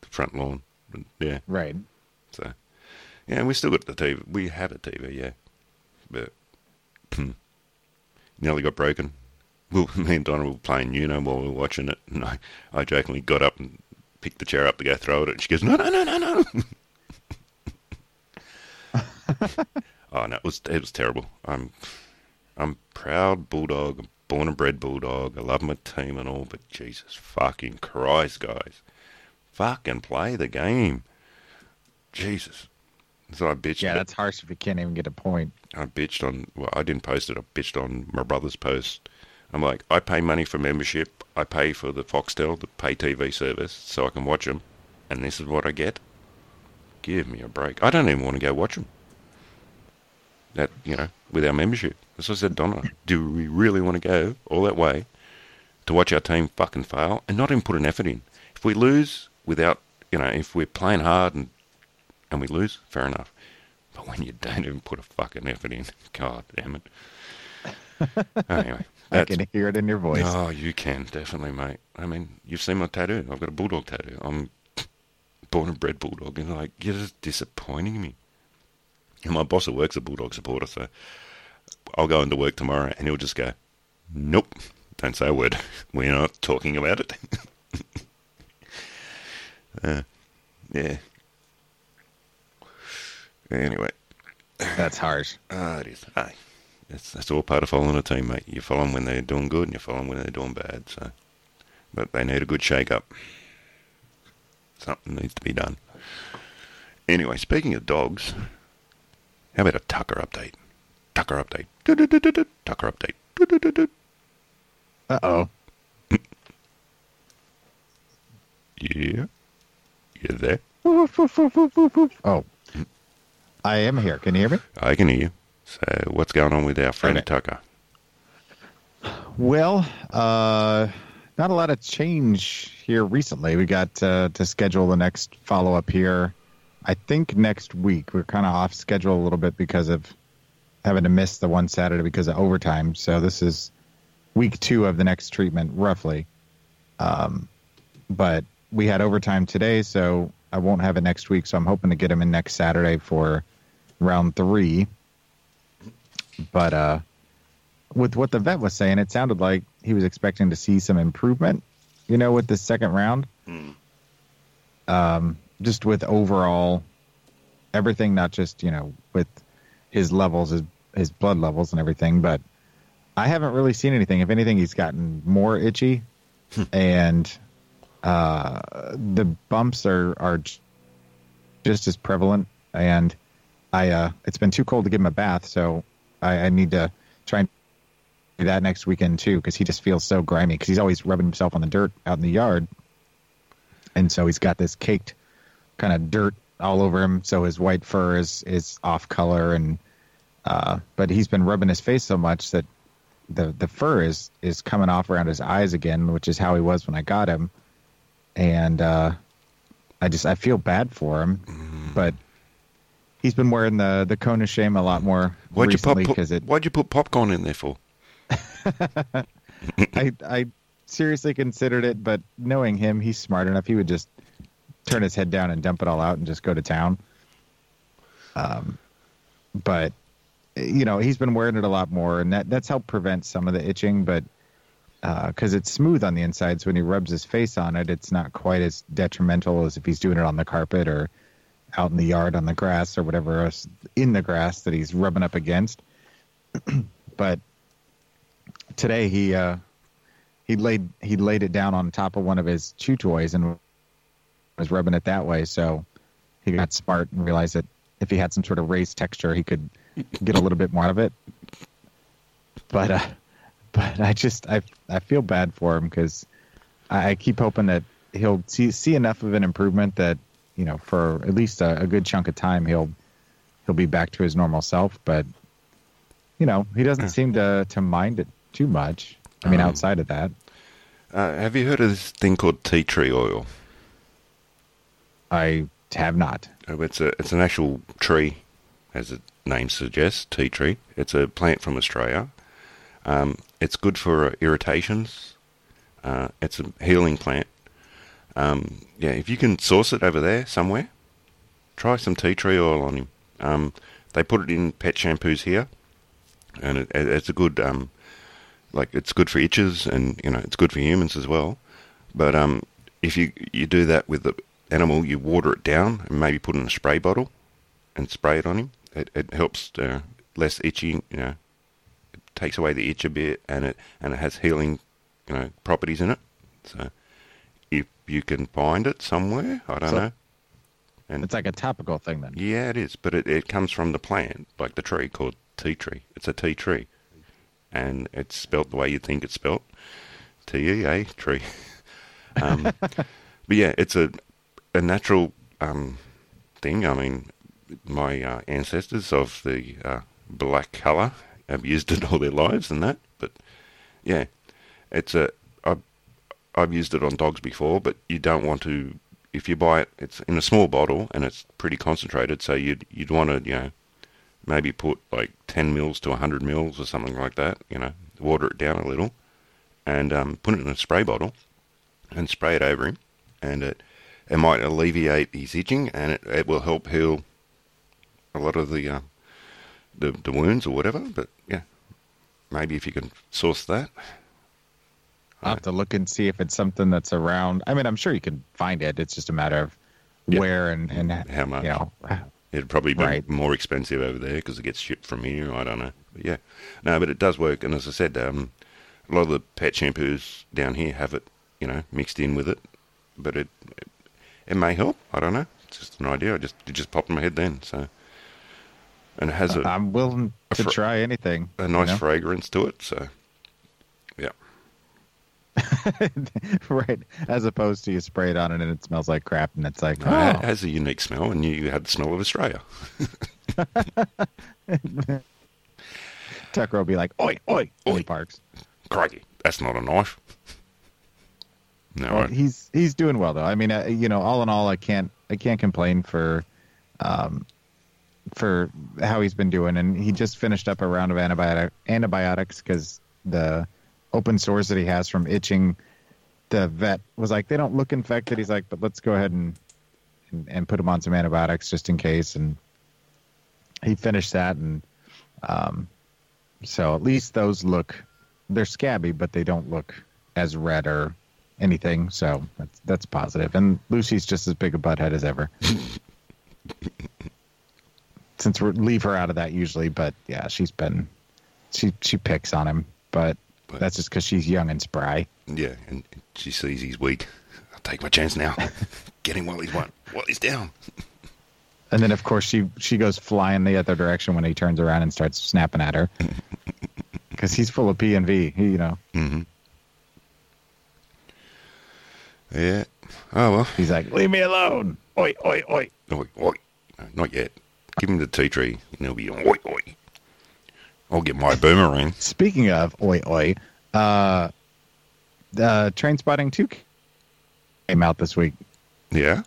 [SPEAKER 3] the front lawn. But, yeah,
[SPEAKER 4] Right.
[SPEAKER 3] so. Yeah, we still got the TV. We had a TV, yeah. But nearly got broken. Well, me and Donna were playing Uno while we were watching it, and I, I jokingly got up and picked the chair up to go throw it, and she goes, "No, no, no, no, no!" oh no, it was it was terrible. I'm I'm proud bulldog, I'm born and bred bulldog. I love my team and all, but Jesus fucking Christ, guys, fucking play the game. Jesus. So I bitched.
[SPEAKER 4] Yeah, that's harsh if you can't even get a point.
[SPEAKER 3] I bitched on. Well, I didn't post it. I bitched on my brother's post. I'm like, I pay money for membership. I pay for the Foxtel, the pay TV service, so I can watch them, and this is what I get. Give me a break. I don't even want to go watch them. That you know, with our membership. As I said, Donna, do we really want to go all that way to watch our team fucking fail and not even put an effort in? If we lose without, you know, if we're playing hard and and we lose, fair enough. But when you don't even put a fucking effort in, god damn it. anyway,
[SPEAKER 4] I can hear it in your voice.
[SPEAKER 3] oh, you can definitely, mate. I mean, you've seen my tattoo. I've got a bulldog tattoo. I'm born and bred bulldog, and like you're just disappointing me. And my boss at work's a bulldog supporter, so I'll go into work tomorrow, and he'll just go, "Nope, don't say a word. We're not talking about it." uh, yeah. Anyway,
[SPEAKER 4] That's harsh.
[SPEAKER 3] Ah, it is. Aye. That's, that's all part of following a team, mate. You follow them when they're doing good and you follow them when they're doing bad. So, But they need a good shake-up. Something needs to be done. Anyway, speaking of dogs, how about a Tucker update? Tucker update. Du-du-du-du-du. Tucker update.
[SPEAKER 4] Uh oh.
[SPEAKER 3] Yeah. You there?
[SPEAKER 4] Oh. I am here. Can you hear me?
[SPEAKER 3] I can hear you. So what's going on with our friend
[SPEAKER 4] Okay.
[SPEAKER 3] Tucker?
[SPEAKER 4] Well, uh, not a lot of change here recently. We got uh, to schedule the next follow up here. I think next week. We're kind of off schedule a little bit because of having to miss the one Saturday because of overtime. So this is week two of the next treatment, roughly. Um, but we had overtime today, so I won't have it next week. So I'm hoping to get him in next Saturday for round three. But uh, with what the vet was saying, it sounded like he was expecting to see some improvement, you know, with the second round. Um, just with overall everything, not just, you know, with his levels, his, his blood levels and everything, but I haven't really seen anything. If anything, he's gotten more itchy and uh, the bumps are, are just as prevalent. And I, uh, it's been too cold to give him a bath, so I, I need to try and do that next weekend too because he just feels so grimy because he's always rubbing himself on the dirt out in the yard and so he's got this caked kind of dirt all over him so his white fur is is off color and uh but he's been rubbing his face so much that the the fur is is coming off around his eyes again which is how he was when i got him and uh i just i feel bad for him but he's been wearing the the cone of shame a lot more
[SPEAKER 3] Why'd
[SPEAKER 4] recently because it
[SPEAKER 3] why'd you put popcorn in there for?
[SPEAKER 4] I I seriously considered it, but knowing him, he's smart enough. He would just turn his head down and dump it all out and just go to town. Um, but you know, he's been wearing it a lot more, and that that's helped prevent some of the itching. But because it's smooth on the inside, so when he rubs his face on it, it's not quite as detrimental as if he's doing it on the carpet or out in the yard on the grass or whatever else in the grass that he's rubbing up against. but today he uh he laid he laid it down on top of one of his chew toys and was rubbing it that way. So he got smart and realized that if he had some sort of raised texture, he could get a little bit more out of it. But uh, but I just I I feel bad for him because I, I keep hoping that he'll see see enough of an improvement that you know for at least a, a good chunk of time he'll he'll be back to his normal self. But you know he doesn't seem to to mind it too much. I mean,
[SPEAKER 3] Um,
[SPEAKER 4] outside of that,
[SPEAKER 3] Uh, have you heard of this thing called tea tree oil?
[SPEAKER 4] I have not.
[SPEAKER 3] Oh, It's a it's an actual tree, as the name suggests, tea tree. It's a plant from Australia. Um, it's good for uh, irritations. Uh, it's a healing plant. Um, yeah, if you can source it over there somewhere, try some tea tree oil on him. Um, they put it in pet shampoos here, and it, it- it's a good um, like it's good for itches, and you know it's good for humans as well. But um, if you you do that with the animal, you water it down and maybe put it in a spray bottle and spray it on him. It it helps uh, less itching. You know, it takes away the itch a bit, and it and it has healing, you know, properties in it. So if you can find it somewhere, I don't
[SPEAKER 4] So-
[SPEAKER 3] know. And
[SPEAKER 4] It's like a topical thing then.
[SPEAKER 3] yeah, it is, but it, it comes from the plant, like the tree called tea tree. It's a tea tree, and it's spelt the way you think it's spelt, T E A tree. Um, but yeah, it's a a natural um, thing. I mean, my uh, ancestors of the uh, black colour have used it all their lives and that. But yeah, it's a I've, I've used it on dogs before, but you don't want to. If you buy it, it's in a small bottle and it's pretty concentrated. So you'd you'd want to you know maybe put like ten mils to hundred mils or something like that. You know, water it down a little and um, put it in a spray bottle and spray it over him, and it it might alleviate his itching and it, it will help heal a lot of the uh, the the wounds or whatever. But yeah, maybe if you can source that.
[SPEAKER 4] I'll have to look and see if it's something that's around. I mean, I'm sure you can find it. It's just a matter of
[SPEAKER 3] Yeah.
[SPEAKER 4] where and and
[SPEAKER 3] How much?
[SPEAKER 4] You know,
[SPEAKER 3] It'd probably be
[SPEAKER 4] Right.
[SPEAKER 3] more expensive over there because it gets shipped from here. I don't know. But yeah, no, but it does work. And as I said, um, a lot of the pet shampoos down here have it, you know, mixed in with it. But it it, it may help. I don't know. It's just an idea. I just it just popped in my head then. So, and it has a,
[SPEAKER 4] I'm willing
[SPEAKER 3] a
[SPEAKER 4] to
[SPEAKER 3] fr-
[SPEAKER 4] try anything.
[SPEAKER 3] a
[SPEAKER 4] you
[SPEAKER 3] nice
[SPEAKER 4] know?
[SPEAKER 3] fragrance to it. So, yeah,
[SPEAKER 4] right? As opposed to you spray it on it and it smells like crap, and it's like,
[SPEAKER 3] it
[SPEAKER 4] oh,
[SPEAKER 3] has a unique smell, and you had the smell of Australia.
[SPEAKER 4] Tucker will be like, oi, oi,
[SPEAKER 3] Oi.
[SPEAKER 4] parks.
[SPEAKER 3] Crikey, that's not a knife. No,
[SPEAKER 4] Well, he's he's doing well though. I mean, uh, you know, all in all, I can't I can't complain for, um, for how he's been doing, and he just finished up a round of antibiotic antibiotics because the open sores that he has from itching, the vet was like, they don't look infected. He's like, but let's go ahead and and, and put him on some antibiotics just in case, and he finished that, and um, so at least those look they're scabby, but they don't look as red or anything. So that's that's positive. And Lucy's just as big a butthead as ever. Since we leave her out of that usually, but yeah, she's been she she picks on him, but
[SPEAKER 3] But-
[SPEAKER 4] that's just because she's young and spry.
[SPEAKER 3] Yeah, and she sees he's weak. I'll take my chance now. Get him while he's one, while he's down.
[SPEAKER 4] And then of course she she goes flying the other direction when he turns around and starts snapping at her. Because he's full of P and V, you know.
[SPEAKER 3] hmm Yeah. Oh well.
[SPEAKER 4] He's like, "Leave me alone!" Oi, oi, oi.
[SPEAKER 3] Oi, oi. No, not yet. Give him the tea tree, and he'll be oi, oi. I'll get my boomerang.
[SPEAKER 4] Speaking of oi oi, uh, uh, Trainspotting two came out this week.
[SPEAKER 3] Yeah.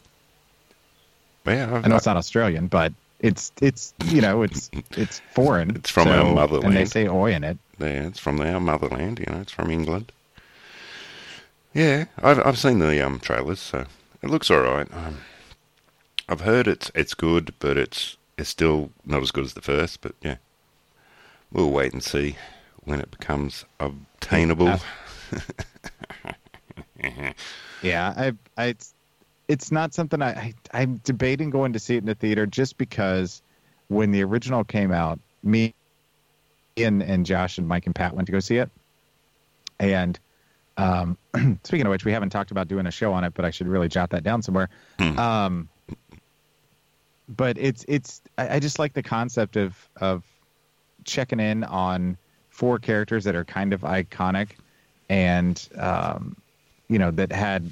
[SPEAKER 3] Yeah.
[SPEAKER 4] I know it's not Australian, but it's it's you know it's it's foreign.
[SPEAKER 3] It's from our motherland,
[SPEAKER 4] and they say oi in it.
[SPEAKER 3] Yeah, it's from our motherland. You know, it's from England. Yeah, I've I've seen the um trailers, so it looks all right. Um, I've heard it's it's good, but it's it's still not as good as the first. But yeah, we'll wait and see when it becomes obtainable.
[SPEAKER 4] Yeah, I I it's, it's not something I, I I'm debating going to see it in the theater just because when the original came out, me and and Josh and Mike and Pat went to go see it, and Um, speaking of which, we haven't talked about doing a show on it, but I should really jot that down somewhere.
[SPEAKER 3] Hmm.
[SPEAKER 4] Um, but it's it's I, I just like the concept of of checking in on four characters that are kind of iconic and um, you know that had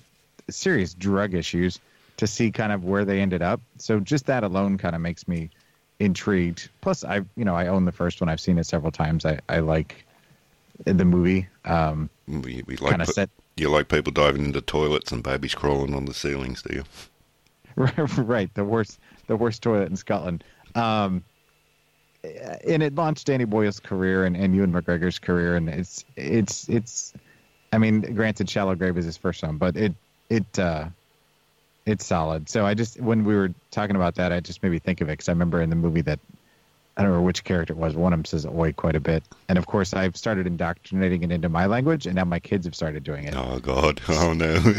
[SPEAKER 4] serious drug issues to see kind of where they ended up. So just that alone kind of makes me intrigued. Plus, I you know I own the first one. I've seen it several times. I I like the movie. Um,
[SPEAKER 3] We, we like
[SPEAKER 4] kind of
[SPEAKER 3] pe-
[SPEAKER 4] set
[SPEAKER 3] you like people diving into toilets and babies crawling on the ceilings, do you?
[SPEAKER 4] right the worst the worst toilet in Scotland. Um, and it launched Danny Boyle's career and, and Ewan McGregor's career, and it's it's it's. I mean, granted, Shallow Grave is his first one, but it it uh, it's solid. So I just when we were talking about that, I just made me think of it because I remember in the movie that I don't remember which character it was. One of them says "oi" quite a bit, and of course, I've started indoctrinating it into my language, and now my kids have started doing it.
[SPEAKER 3] Oh God! Oh no!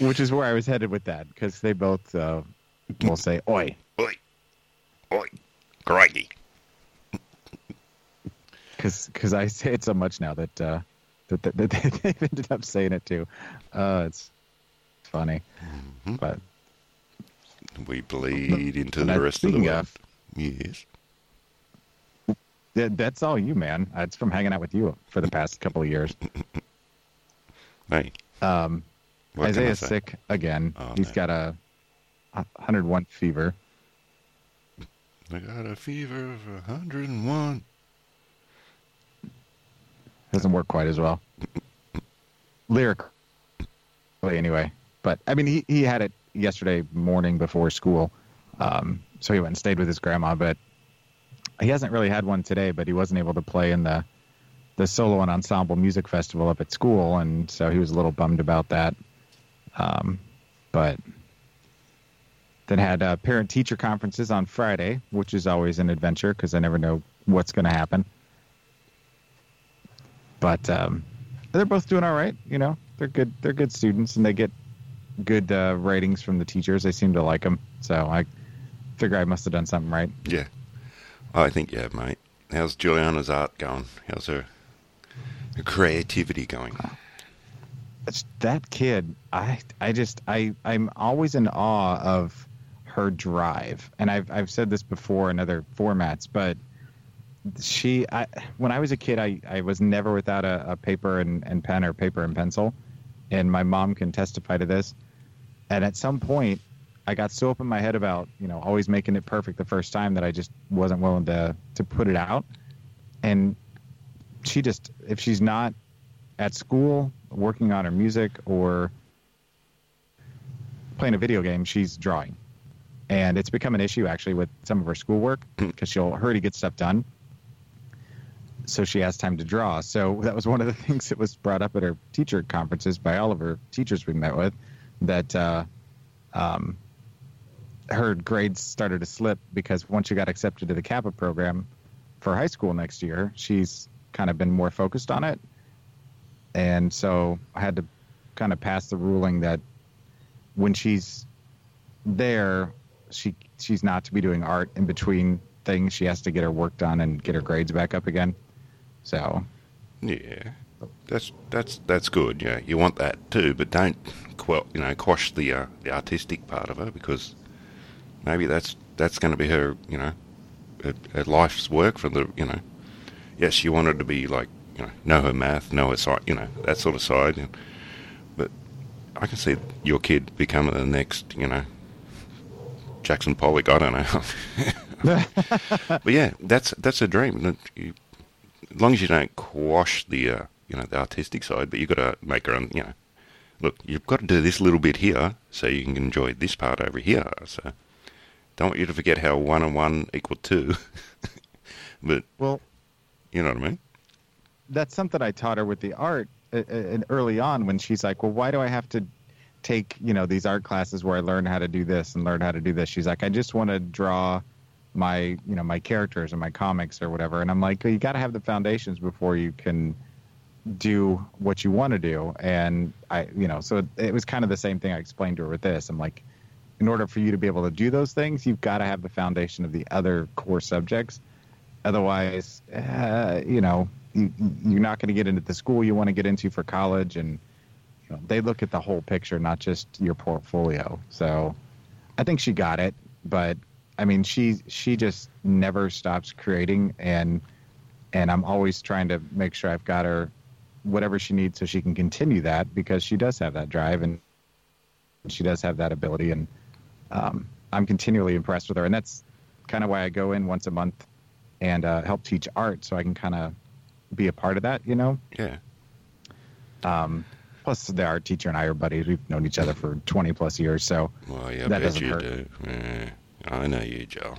[SPEAKER 4] which is where I was headed with that because they both uh, will say "oi."
[SPEAKER 3] oi, oi, crikey!
[SPEAKER 4] because I say it so much now that uh, that, that, that they've ended up saying it too. Uh, it's funny,
[SPEAKER 3] Mm-hmm.
[SPEAKER 4] but
[SPEAKER 3] We bleed into the rest of the
[SPEAKER 4] speaking
[SPEAKER 3] world.
[SPEAKER 4] of-
[SPEAKER 3] Yes.
[SPEAKER 4] that, that's all you, man. It's from hanging out with you for the past couple of years.
[SPEAKER 3] Hey,
[SPEAKER 4] Um,
[SPEAKER 3] what
[SPEAKER 4] Isaiah's sick again.
[SPEAKER 3] Oh,
[SPEAKER 4] He's
[SPEAKER 3] man.
[SPEAKER 4] got a, a 101 fever.
[SPEAKER 3] I got a fever of 101.
[SPEAKER 4] Doesn't work quite as well. Lyrically, anyway. But I mean, he he had it yesterday morning before school, um, so he went and stayed with his grandma. But he hasn't really had one today. But he wasn't able to play in the the solo and ensemble music festival up at school, and so he was a little bummed about that. Um, but then had uh, parent teacher conferences on Friday, which is always an adventure because I never know what's going to happen but um, they're both doing all right. You know, they're good. They're good students, and they get good uh, ratings from the teachers. They seem to like them, so I figure I must have done something right.
[SPEAKER 3] Yeah. I think you have, mate. How's Juliana's art going? How's her, her creativity going?
[SPEAKER 4] It's that kid. I I just I I'm always in awe of her drive, and I've I've said this before in other formats, but she I when I was a kid, I I was never without a, a paper and, and pen or paper and pencil, and my mom can testify to this. And at some point, I got so up in my head about you know always making it perfect the first time that I just wasn't willing to to put it out. And she just if she's not at school working on her music or playing a video game, she's drawing. And it's become an issue actually with some of her schoolwork because she'll hurry to get stuff done. So she has time to draw. So that was one of the things that was brought up at her teacher conferences by all of her teachers we met with that uh, um, her grades started to slip because once she got accepted to the Kappa program for high school next year, she's kind of been more focused on it and so I had to kind of pass the ruling that when she's there, she she's not to be doing art in between things. She has to get her work done and get her grades back up again. So
[SPEAKER 3] Yeah. That's that's that's good. Yeah, you want that too, but don't quell, you know, quash the uh, the artistic part of her because maybe that's that's going to be her, you know, her, her life's work for the, you know. Yes, you wanted to be like, you know, know her math, know her side, you know, that sort of side. But I can see your kid becoming the next, you know, Jackson Pollock. I don't know. but yeah, that's that's a dream. You, as long as you don't quash the uh, you know the artistic side, but you've got to make her own. You know, look, you've got to do this little bit here so you can enjoy this part over here. So don't want you to forget how one and one equal two. but
[SPEAKER 4] well,
[SPEAKER 3] you know what I mean?
[SPEAKER 4] that's something I taught her with the art uh, uh, early on when she's like, well, why do I have to take you know these art classes where I learn how to do this and learn how to do this? She's like, I just want to draw my you know my characters and my comics or whatever. And I'm like, well, you got to have the foundations before you can do what you want to do. And I you know so it was kind of the same thing I explained to her with this. I'm like, in order for you to be able to do those things, you've got to have the foundation of the other core subjects. Otherwise, uh, you know, you, you're not going to get into the school you want to get into for college, and you know, they look at the whole picture, not just your portfolio. So, I think she got it, but I mean, she she just never stops creating, and and I'm always trying to make sure I've got her whatever she needs so she can continue that because she does have that drive and she does have that ability, and um, I'm continually impressed with her, and that's kind of why I go in once a month and uh, help teach art, so I can kind of be a part of that, you know.
[SPEAKER 3] Yeah.
[SPEAKER 4] Um, plus, the art teacher and I are buddies. We've known each other for 20 plus years, so
[SPEAKER 3] Well, yeah,
[SPEAKER 4] That doesn't
[SPEAKER 3] you
[SPEAKER 4] hurt.
[SPEAKER 3] do. Yeah, I know you, Joe.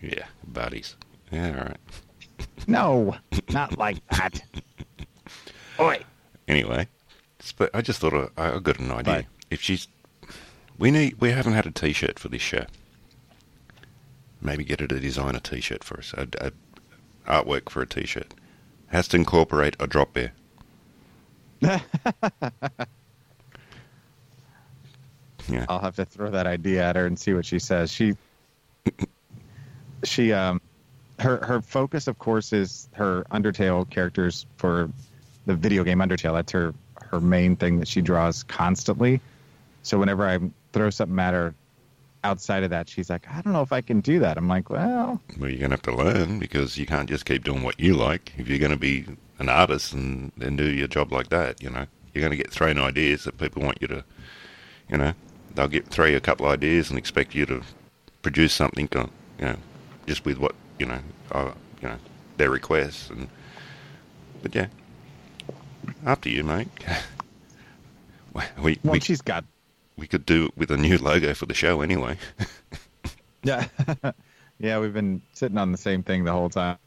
[SPEAKER 3] Yeah, buddies. Yeah, all right.
[SPEAKER 4] no, not like that. Oi.
[SPEAKER 3] Anyway, but I just thought I, I got an idea.
[SPEAKER 4] Right.
[SPEAKER 3] If she's, we need, we haven't had a T-shirt for this show. Maybe get her to design a T-shirt for us. A, a artwork for a T-shirt has to incorporate a drop bear. yeah,
[SPEAKER 4] I'll have to throw that idea at her and see what she says. She, she, um, her her focus, of course, is her Undertale characters for the video game Undertale. That's her her main thing that she draws constantly. So whenever I throw something at her outside of that, she's like, I don't know if I can do that. I'm like, well,
[SPEAKER 3] well, you're gonna have to learn because you can't just keep doing what you like. If you're gonna be an artist and, and do your job like that, you know, you're gonna get thrown ideas that people want you to, you know, they'll get throw you a couple ideas and expect you to produce something, uh, you know, just with what you know, uh, you know, their requests and. But yeah, up to you, mate. we we,
[SPEAKER 4] well,
[SPEAKER 3] we,
[SPEAKER 4] she's got
[SPEAKER 3] we could do it with a new logo for the show anyway.
[SPEAKER 4] Yeah, yeah, we've been sitting on the same thing the whole time.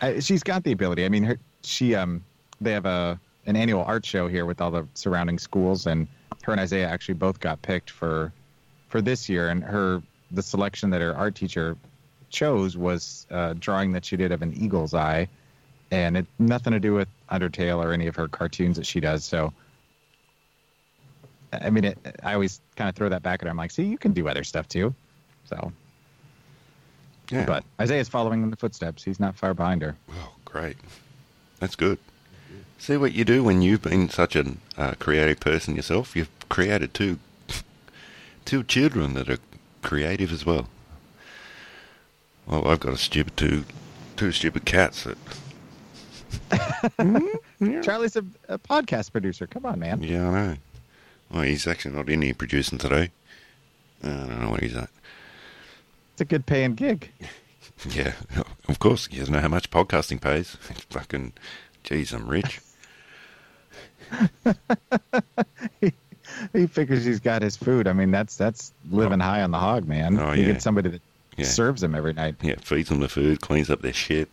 [SPEAKER 4] I, she's got the ability. I mean, her, she um, they have a an annual art show here with all the surrounding schools, and her and Isaiah actually both got picked for for this year. And her the selection that her art teacher chose was a drawing that she did of an eagle's eye, and it nothing to do with Undertale or any of her cartoons that she does. So. I mean, it, I always kind of throw that back at her. I'm like, see, you can do other stuff too. So,
[SPEAKER 3] Yeah.
[SPEAKER 4] but Isaiah's following in the footsteps. He's not far behind her.
[SPEAKER 3] Oh, great. That's good. See what you do when you've been such a uh, creative person yourself. You've created two, two children that are creative as well. Well, I've got a stupid two, two stupid cats that. Mm-hmm.
[SPEAKER 4] Charlie's a, a podcast producer. Come on, man.
[SPEAKER 3] Yeah, I know. Well, he's actually not in here producing today. Uh, I don't know what he's at.
[SPEAKER 4] It's a good paying gig.
[SPEAKER 3] Yeah, of course. He doesn't know how much podcasting pays. Fucking, geez, I'm rich.
[SPEAKER 4] He figures he's got his food. I mean, that's that's living high on the hog, man.
[SPEAKER 3] Oh,
[SPEAKER 4] you
[SPEAKER 3] yeah.
[SPEAKER 4] get somebody that
[SPEAKER 3] Yeah.
[SPEAKER 4] serves him every night.
[SPEAKER 3] Yeah, feeds them the food, cleans up their shit.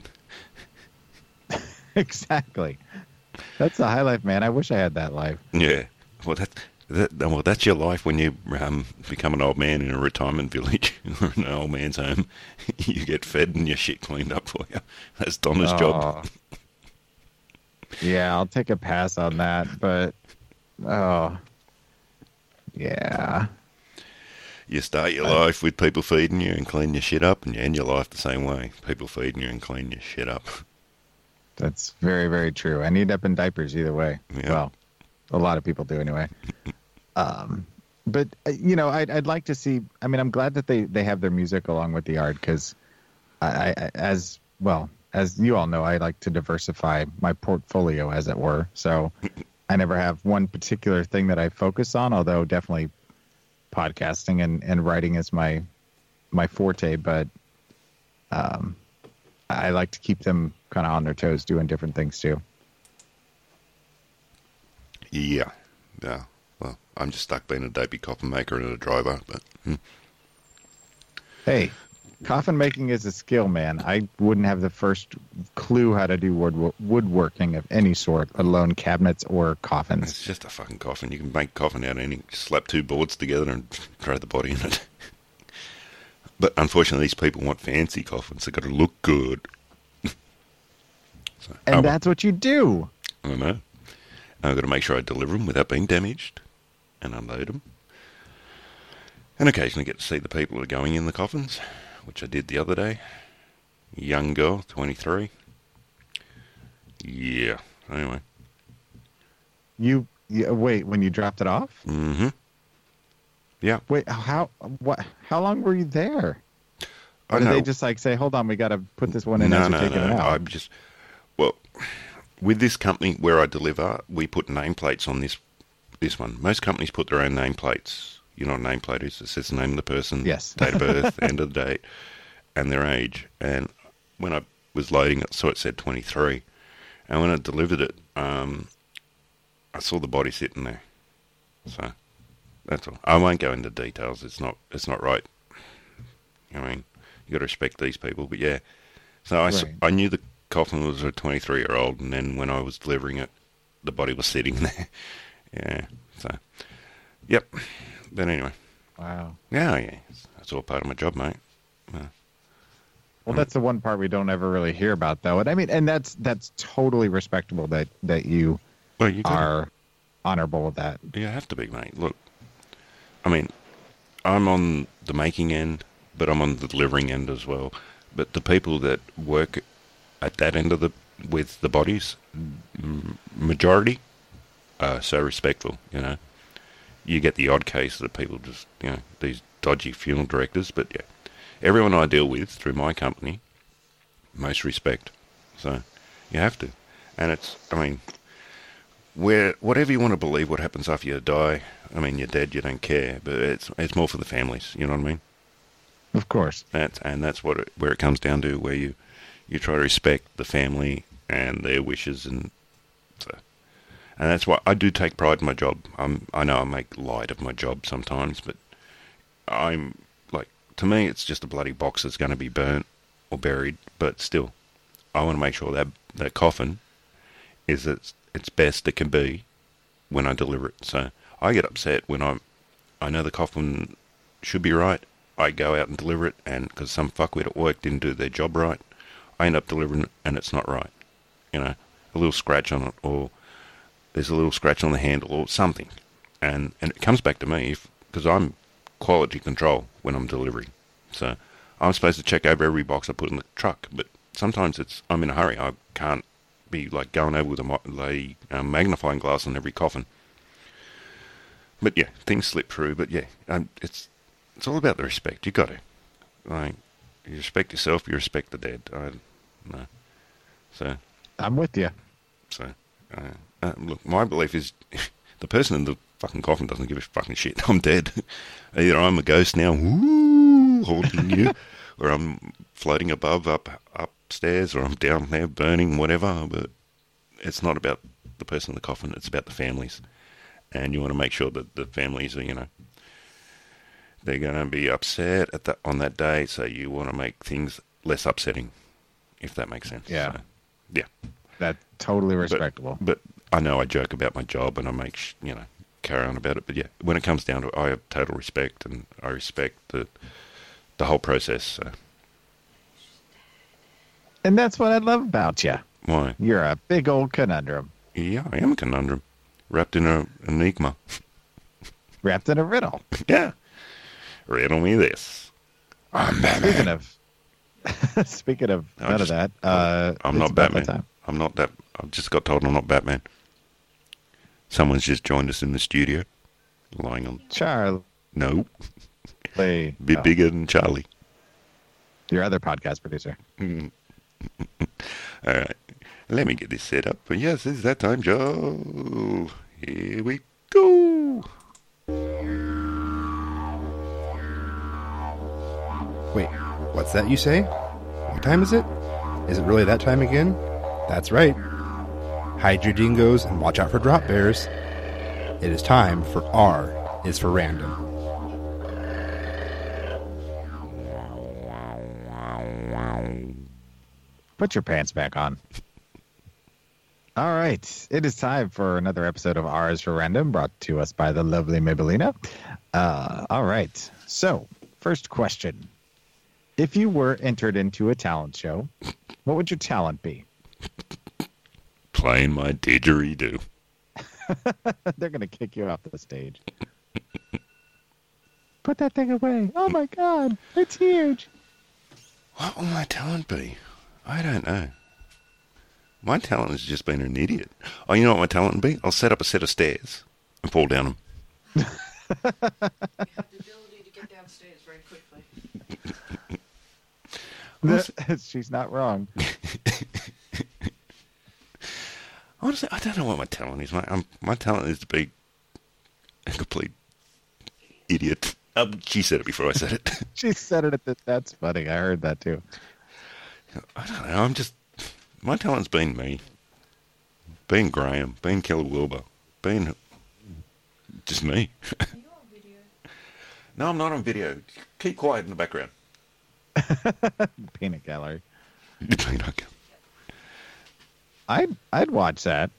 [SPEAKER 4] exactly. That's the high life, man. I wish I had that life.
[SPEAKER 3] Yeah. Well, that, that well, that's your life when you um, become an old man in a retirement village or an old man's home. you get fed and your shit cleaned up for you. That's Donna's job.
[SPEAKER 4] Oh. yeah, I'll take a pass on that, but oh, yeah.
[SPEAKER 3] You start your life with people feeding you and cleaning your shit up, and you end your life the same way. People feeding you and cleaning your shit up.
[SPEAKER 4] That's very, very true. I need up in diapers either way.
[SPEAKER 3] Yeah.
[SPEAKER 4] Well, a lot of people do anyway. um, but uh, you know, I'd, I'd like to see. I mean, I'm glad that they they have their music along with the art because, I, I as well as you all know, I like to diversify my portfolio, as it were. So, I never have one particular thing that I focus on. Although definitely, podcasting and and writing is my my forte. But um, I like to keep them kind of on their toes, doing different things too.
[SPEAKER 3] Yeah. Yeah. Well, I'm just stuck being a dopey coffin maker and a driver, but hmm.
[SPEAKER 4] Hey, coffin making is a skill, man. I wouldn't have the first clue how to do wood woodworking of any sort, let alone cabinets or coffins.
[SPEAKER 3] it's just a fucking coffin. You can make a coffin out of any, slap two boards together and throw the body in it. But unfortunately, these people want fancy coffins. They've got to look good. so,
[SPEAKER 4] And
[SPEAKER 3] oh, well,
[SPEAKER 4] that's what you do.
[SPEAKER 3] I know. I've got to make sure I deliver them without being damaged and unload them. And occasionally get to see the people who are going in the coffins, which I did the other day. Young girl, 23. Yeah. Anyway.
[SPEAKER 4] You, you wait when you dropped it off.
[SPEAKER 3] Mm-hmm. Yeah.
[SPEAKER 4] Wait, how what? How long were you there? Or did they just like say, "Hold on, we got to put this one in
[SPEAKER 3] no, no, no.
[SPEAKER 4] it out"?
[SPEAKER 3] I'm just well with this company where I deliver, we put nameplates on this this one. Most companies put their own nameplates. You know what a nameplate is? It says the name of the person,
[SPEAKER 4] Yes.
[SPEAKER 3] date of birth, end of the date, and their age. And when I was loading it, so it said 23. And when I delivered it, um, I saw the body sitting there. So that's all. I won't go into details. It's not. It's not right. I mean, you got to respect these people. But yeah, so I,
[SPEAKER 4] Right.
[SPEAKER 3] I knew the coffin was a 23 year old, and then when I was delivering it, the body was sitting there. yeah. So, yep. But anyway,
[SPEAKER 4] wow.
[SPEAKER 3] yeah, yeah, that's all part of my job, mate.
[SPEAKER 4] Well, mm. that's the one part we don't ever really hear about, though. And I mean, and that's that's totally respectable that that you
[SPEAKER 3] Well, you
[SPEAKER 4] are honorable with that.
[SPEAKER 3] You have to be, mate. Look, I mean, I'm on the making end, but I'm on the delivering end as well. But the people that work at that end of the with the bodies, majority, are so respectful. You know, you get the odd case that people just, you know, these dodgy funeral directors. But yeah, everyone I deal with through my company, most respect. So you have to, and it's, I mean, where whatever you want to believe what happens after you die i mean you're dead you don't care but it's it's more for the families you know what i mean
[SPEAKER 4] Of course.
[SPEAKER 3] that's and that's what it, where it comes down to where you you try to respect the family and their wishes and so and that's why i do take pride in my job i'm i know i make light of my job sometimes but i'm like to me it's just a bloody box that's going to be burnt or buried but still i want to make sure that that coffin is its its best it can be when I deliver it. So I get upset when I'm I know the coffin should be right. I go out and deliver it, and because some fuckwit at work didn't do their job right, I end up delivering it, and it's not right. You know, a little scratch on it, or there's a little scratch on the handle, or something, and and it comes back to me because I'm quality control when I'm delivering. So I'm supposed to check over every box I put in the truck, but sometimes it's I'm in a hurry. I can't be like going over with a, a magnifying glass on every coffin. But yeah, things slip through. But yeah, um, it's it's all about the respect. You got to like you respect yourself. You respect the dead. I no. So
[SPEAKER 4] I'm with you.
[SPEAKER 3] so uh, uh, look, my belief is the person in the fucking coffin doesn't give a fucking shit. I'm dead. Either I'm a ghost now, woo, haunting you, or I'm floating above, up upstairs, or I'm down there burning, whatever. But it's not about the person in the coffin. It's about the families, and you want to make sure that the families are, you know, they're going to be upset at that on that day. So you want to make things less upsetting, if that makes sense.
[SPEAKER 4] Yeah.
[SPEAKER 3] So, yeah.
[SPEAKER 4] That's totally
[SPEAKER 3] But-
[SPEAKER 4] respectable.
[SPEAKER 3] But, I know I joke about my job and I make, sh- you know, carry on about it. But yeah, when it comes down to it, I have total respect and I respect the the whole process. So
[SPEAKER 4] and that's what I love about you.
[SPEAKER 3] why?
[SPEAKER 4] You're a big old conundrum
[SPEAKER 3] Yeah, I am a conundrum wrapped in a enigma.
[SPEAKER 4] wrapped in a riddle.
[SPEAKER 3] yeah. Riddle me this. I'm
[SPEAKER 4] Speaking of, speaking of
[SPEAKER 3] I
[SPEAKER 4] none
[SPEAKER 3] just-
[SPEAKER 4] of that, uh,
[SPEAKER 3] I'm not Batman. I'm not that. I've just got told I'm not Batman. Someone's just joined us in the studio, lying on.
[SPEAKER 4] Charlie,
[SPEAKER 3] No, bit
[SPEAKER 4] oh,
[SPEAKER 3] bigger than Charlie.
[SPEAKER 4] your other podcast producer.
[SPEAKER 3] All right, let me get this set up. But yes, it's that time, Joe. Here we go.
[SPEAKER 5] Wait, what's that you say? What time is it? Is it really that time again? That's right. Hide your dingoes and watch out for drop bears. It is time for R is for random.
[SPEAKER 4] Put your pants back on. All right. It is time for another episode of R is for Random brought to us by the lovely Mabelina. Uh, all right. So, first question. If you were entered into a talent show, what would your talent be?
[SPEAKER 3] Playing my didgeridoo.
[SPEAKER 4] They're going to kick you off the stage. Put that thing away. Oh my God. It's huge.
[SPEAKER 3] What will my talent be? I don't know. My talent has just been an idiot. Oh, you know what my talent would be? I'll set up a set of stairs and fall down them.
[SPEAKER 6] You have the ability to get downstairs very quickly.
[SPEAKER 4] She's not wrong.
[SPEAKER 3] Honestly, I don't know what my talent is. My um, my talent is to be a complete idiot. Um, she said it before I said it.
[SPEAKER 4] She said it at the, That's funny. I heard that too.
[SPEAKER 3] I don't know. I'm just my talent's been me, being Graham, being Killa Willba, being just me.
[SPEAKER 6] Are you on video?
[SPEAKER 3] no, I'm not on video. Keep quiet in the background.
[SPEAKER 4] Peanut gallery.
[SPEAKER 3] Peanut.
[SPEAKER 4] I'd I'd watch that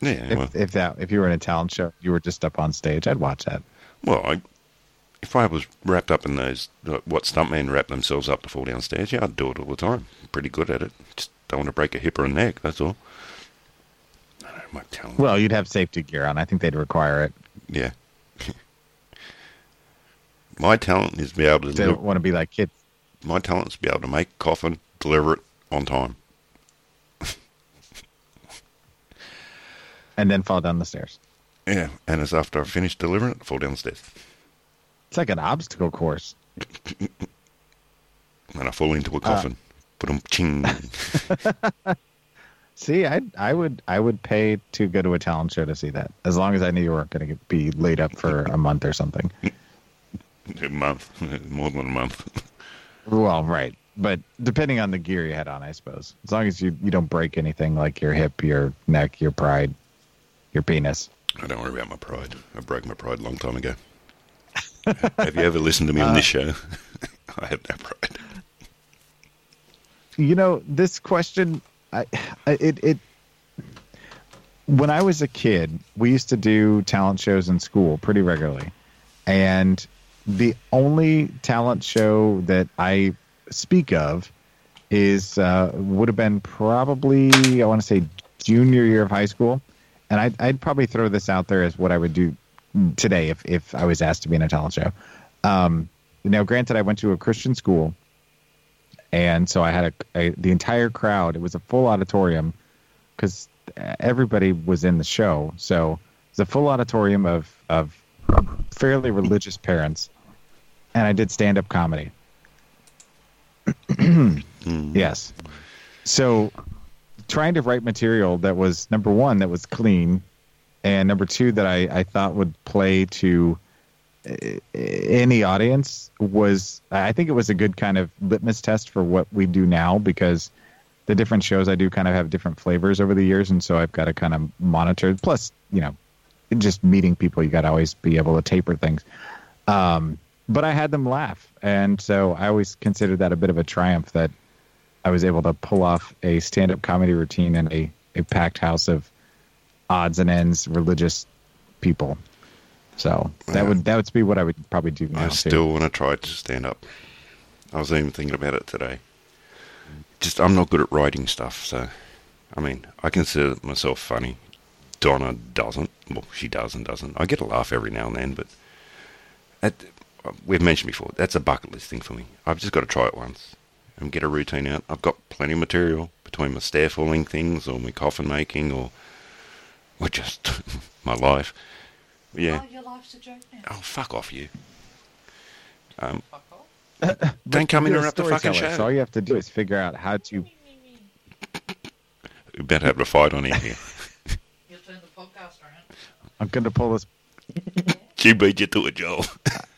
[SPEAKER 3] Yeah,
[SPEAKER 4] if
[SPEAKER 3] well,
[SPEAKER 4] if that if you were in a talent show, you were just up on stage. I'd watch that.
[SPEAKER 3] well, I, if I was wrapped up in those what stuntmen wrap themselves up to fall downstairs, yeah, I'd do it all the time. pretty good at it. Just don't want to break a hip or a neck. That's all. I don't know, my talent.
[SPEAKER 4] Well, you'd have safety gear on. I think they'd require it.
[SPEAKER 3] yeah. my talent is to be able to.
[SPEAKER 4] They don't want to be like kids.
[SPEAKER 3] my talent is to be able to make a coffin, deliver it on time.
[SPEAKER 4] and then fall down the stairs.
[SPEAKER 3] Yeah, and as after I finish delivering it, I fall down the stairs.
[SPEAKER 4] It's like an obstacle course.
[SPEAKER 3] And I fall into a uh. coffin. Put them ching.
[SPEAKER 4] See, I I would I would pay to go to a talent show to see that, as long as I knew you weren't going to be laid up for a month or something.
[SPEAKER 3] a month, more than a month.
[SPEAKER 4] Well, right, but depending on the gear you had on, I suppose. As long as you you don't break anything like your hip, your neck, your pride, your penis.
[SPEAKER 3] I don't worry about my pride. I broke my pride a long time ago. Have you ever listened to me on this show? I have no pride.
[SPEAKER 4] You know, this question, I, I it it. When I was a kid, we used to do talent shows in school pretty regularly, and the only talent show that I speak of is uh, would have been probably I want to say junior year of high school, and I'd, I'd probably throw this out there as what I would do today if if I was asked to be in a talent show. Um, now, granted, I went to a Christian school, and so I had a, a the entire crowd. It was a full auditorium because everybody was in the show. So it was a full auditorium of of fairly religious parents, and I did stand up comedy. Yes. So trying to write material that was number one that was clean, and number two that I, I thought would play to uh, any audience was I think it was a good kind of litmus test for what we do now because the different shows I do kind of have different flavors over the years, and so I've got to kind of monitor. Plus, you know, just meeting people, you got to always be able to taper things. Um, but I had them laugh, and so I always considered that a bit of a triumph that I was able to pull off a stand-up comedy routine in a, a packed house of odds and ends religious people. So that
[SPEAKER 3] Yeah.
[SPEAKER 4] would that would be what I would probably do.
[SPEAKER 3] I
[SPEAKER 4] too.
[SPEAKER 3] still want to try to stand up. I was even thinking about it today. Just, I'm not good at writing stuff, so, I mean, I consider myself funny. Donna doesn't. Well, she does and doesn't. I get a laugh every now and then, but that, we've mentioned before, that's a bucket list thing for me. I've just got to try it once and get a routine out. I've got plenty of material between my stair falling things or my coffin making or, or just my life. Yeah.
[SPEAKER 6] Oh, your life's a joke now.
[SPEAKER 3] Oh, fuck off, you. Um,
[SPEAKER 6] Fuck off.
[SPEAKER 3] don't come interrupt the fucking
[SPEAKER 4] storyteller,
[SPEAKER 3] show.
[SPEAKER 4] So all you have to do is figure out how to.
[SPEAKER 3] We better have a fight on here.
[SPEAKER 6] You'll turn the podcast around.
[SPEAKER 4] I'm going to pull this.
[SPEAKER 3] she beat you to it, Joel.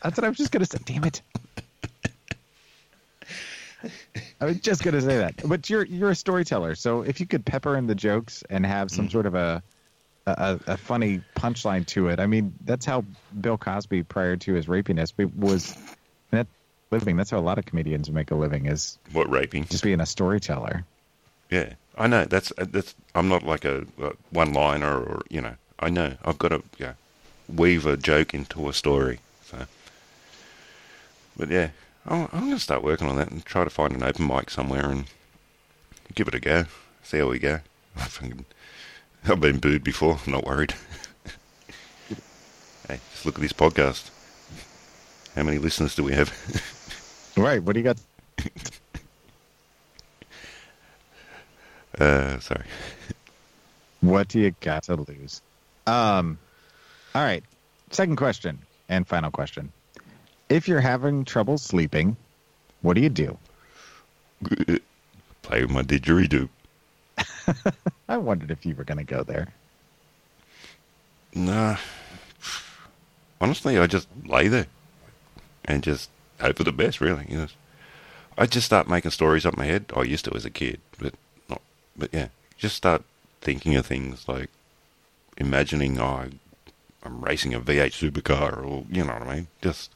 [SPEAKER 4] That's what I was just going to say. Damn it! I was just going to say that. But you're you're a storyteller, so if you could pepper in the jokes and have some sort of a a, a funny punchline to it, I mean, that's how Bill Cosby, prior to his rapiness, was that living. That's how a lot of comedians make a living is
[SPEAKER 3] what raping?
[SPEAKER 4] just being a storyteller.
[SPEAKER 3] Yeah, I know. That's that's. I'm not like a, a one-liner or you know. I know. I've got to yeah, weave a joke into a story. So, but yeah, I'm, I'm going to start working on that and try to find an open mic somewhere and give it a go. See how we go. I've been booed before. I'm not worried. hey, just look at this podcast. How many listeners do we have?
[SPEAKER 4] Right. What do you got?
[SPEAKER 3] Uh, sorry.
[SPEAKER 4] What do you got to lose? Um, all right. Second question and final question. If you're having trouble sleeping, what do you do?
[SPEAKER 3] Play with my didgeridoo.
[SPEAKER 4] I wondered if you were going to go there.
[SPEAKER 3] Nah. Honestly, I just lay there and just hope for the best, really. You know, I just start making stories up my head. I used to as a kid, but not. But yeah, just start thinking of things like imagining, oh, I'm racing a V8 supercar, or you know what I mean. Just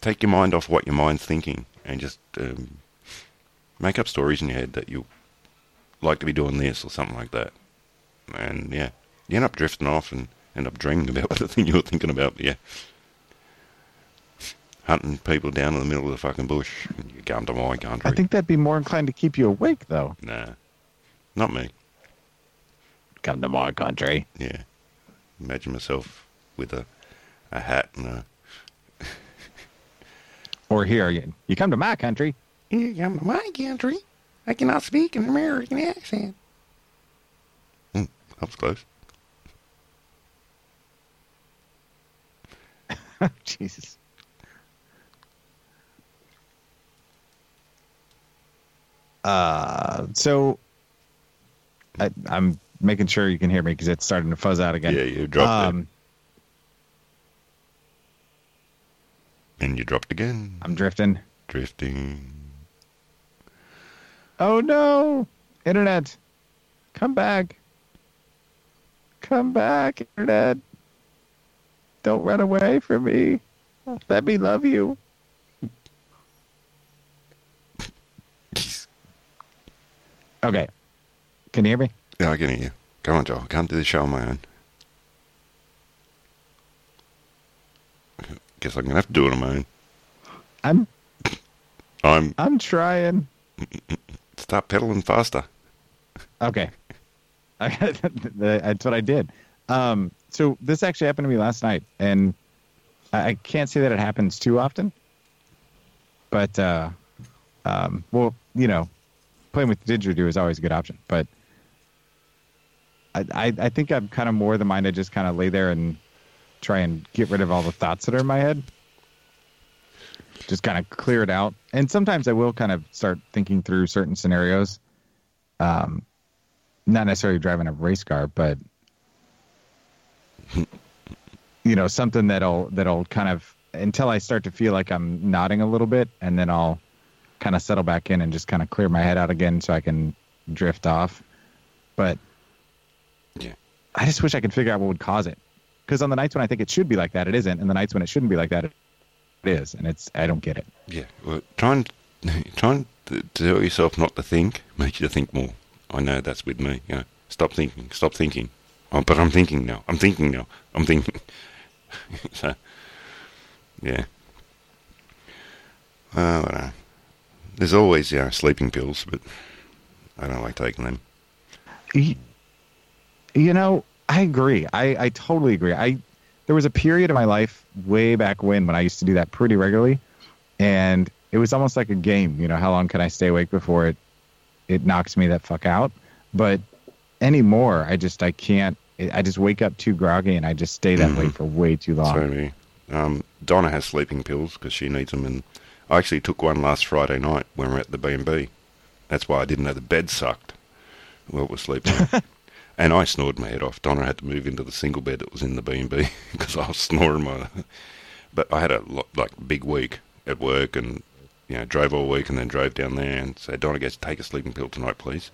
[SPEAKER 3] take your mind off what your mind's thinking, and just um, make up stories in your head that you like to be doing this or something like that. And yeah, you end up drifting off and end up dreaming about the thing you were thinking about. But yeah, hunting people down in the middle of the fucking bush. And you come to my country.
[SPEAKER 4] I think that'd be more inclined to keep you awake, though.
[SPEAKER 3] nah, not me.
[SPEAKER 4] Come to my country.
[SPEAKER 3] Yeah, imagine myself with a a hat and a.
[SPEAKER 4] Or here, you, you come to my country.
[SPEAKER 3] You come to my country. I cannot speak an American accent. Hmm, that was close.
[SPEAKER 4] Jesus. Uh, so I, I'm making sure you can hear me because it's starting to fuzz out again.
[SPEAKER 3] Yeah, you dropped
[SPEAKER 4] um,
[SPEAKER 3] it. And you dropped again.
[SPEAKER 4] I'm drifting.
[SPEAKER 3] Drifting.
[SPEAKER 4] Oh no! Internet, come back. Come back, Internet. Don't run away from me. Let me love you. Okay. Can you hear me?
[SPEAKER 3] Yeah, I can hear you. Come on, Joel. I can't do the show on my own. Guess I'm gonna have to do it on my own.
[SPEAKER 4] I'm
[SPEAKER 3] I'm
[SPEAKER 4] I'm trying.
[SPEAKER 3] start pedaling faster.
[SPEAKER 4] Okay. That's what I did. Um, so this actually happened to me last night, and I, can't say that it happens too often. But uh, um, well, you know, playing with didgeridoo is always a good option. But I, I, I think I'm kind of more the mind to just kind of lay there and try and get rid of all the thoughts that are in my head. Just kind of clear it out. And sometimes I will kind of start thinking through certain scenarios. Um, not necessarily driving a race car, but you know, something that'll that'll kind of until I start to feel like I'm nodding a little bit, and then I'll kind of settle back in and just kind of clear my head out again so I can drift off. But
[SPEAKER 3] Yeah.
[SPEAKER 4] I just wish I could figure out what would cause it. Because on the nights when I think it should be like that, it isn't, and the nights when it shouldn't be like that, it is, and it's I don't get it.
[SPEAKER 3] Yeah. Well, trying trying to tell yourself not to think makes you think more. I know that's with me. You know, stop thinking. Stop thinking. Oh, but I'm thinking now. I'm thinking now. I'm thinking. so, yeah. Uh, I. There's always, you know, sleeping pills, but I don't like taking them.
[SPEAKER 4] You know, I agree. I, I totally agree. I there was a period of my life way back when when I used to do that pretty regularly, and it was almost like a game. You know, how long can I stay awake before it it knocks me that fuck out? But anymore, I just I can't. I just wake up too groggy and I just stay that way for way too long.
[SPEAKER 3] So me. Um, Donna has sleeping pills because she needs them, and I actually took one last Friday night when we were at the B and B. That's why I didn't know the bed sucked while we were sleeping. and I snored my head off. Donna had to move into the single bed that was in the B and B because I was snoring my. But I had a lo- like big week at work, and you know drove all week, and then drove down there and said, Donna, gets take a sleeping pill tonight, please.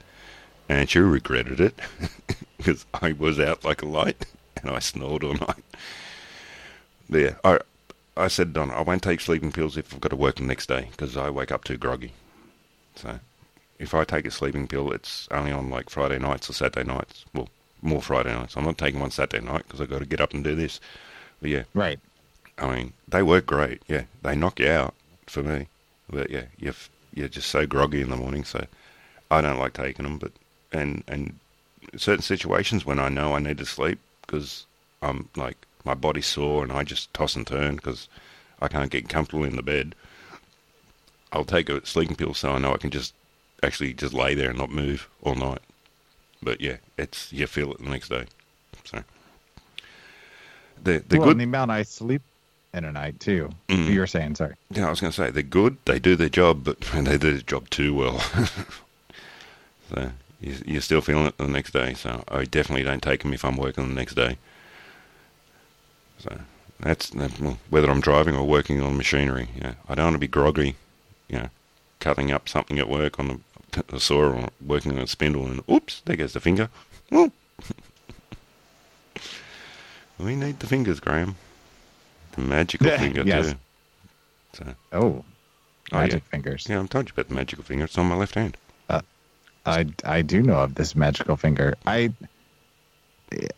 [SPEAKER 3] And she regretted it because I was out like a light and I snored all night. But yeah, I I said, Donna, I won't take sleeping pills if I've got to work the next day because I wake up too groggy. So if I take a sleeping pill, it's only on like Friday nights or Saturday nights. Well, more Friday nights. I'm not taking one Saturday night because I've got to get up and do this. But yeah,
[SPEAKER 4] Right.
[SPEAKER 3] I mean, they work great. Yeah, they knock you out for me. But yeah, you're, f- you're just so groggy in the morning. So I don't like taking them. But and and certain situations when I know I need to sleep because I'm like my body's sore and I just toss and turn because I can't get comfortable in the bed. I'll take a sleeping pill so I know I can just actually just lay there and not move all night. but yeah, it's you feel it the next day. So the the
[SPEAKER 4] well,
[SPEAKER 3] good
[SPEAKER 4] and the amount I sleep in a night too.
[SPEAKER 3] Mm.
[SPEAKER 4] You were saying, sorry.
[SPEAKER 3] Yeah, I was going to say they're good. They do their job, but they do their job too well. so you, you're still feeling it the next day. So I definitely don't take them if I'm working the next day. So that's well, whether I'm driving or working on machinery. Yeah, I don't want to be groggy. You know, cutting up something at work on a, a saw or working on a spindle, and oops, there goes the finger. Oh. we need the fingers, Graham. The magical finger
[SPEAKER 4] yes.
[SPEAKER 3] too. So.
[SPEAKER 4] Oh,
[SPEAKER 3] Oh,
[SPEAKER 4] magic
[SPEAKER 3] yeah.
[SPEAKER 4] fingers.
[SPEAKER 3] Yeah, I'm told you about the magical finger. It's on my left hand.
[SPEAKER 4] I I do know of this magical finger. I, eh,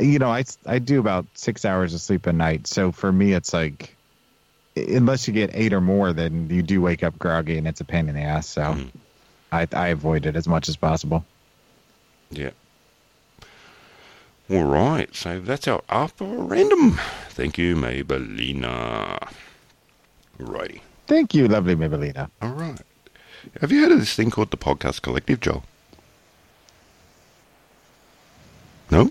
[SPEAKER 4] you know, I I do about six hours of sleep a night. So for me, it's like, unless you get eight or more, then you do wake up groggy, and it's a pain in the ass. So,
[SPEAKER 3] Mm.
[SPEAKER 4] I I avoid it as much as possible.
[SPEAKER 3] Yeah. All right, so that's our alpha random. Thank you, Maybellina. Righty.
[SPEAKER 4] Thank you, lovely Mabelina.
[SPEAKER 3] All right. Have you heard of this thing called the Podcast Collective, Joel? No?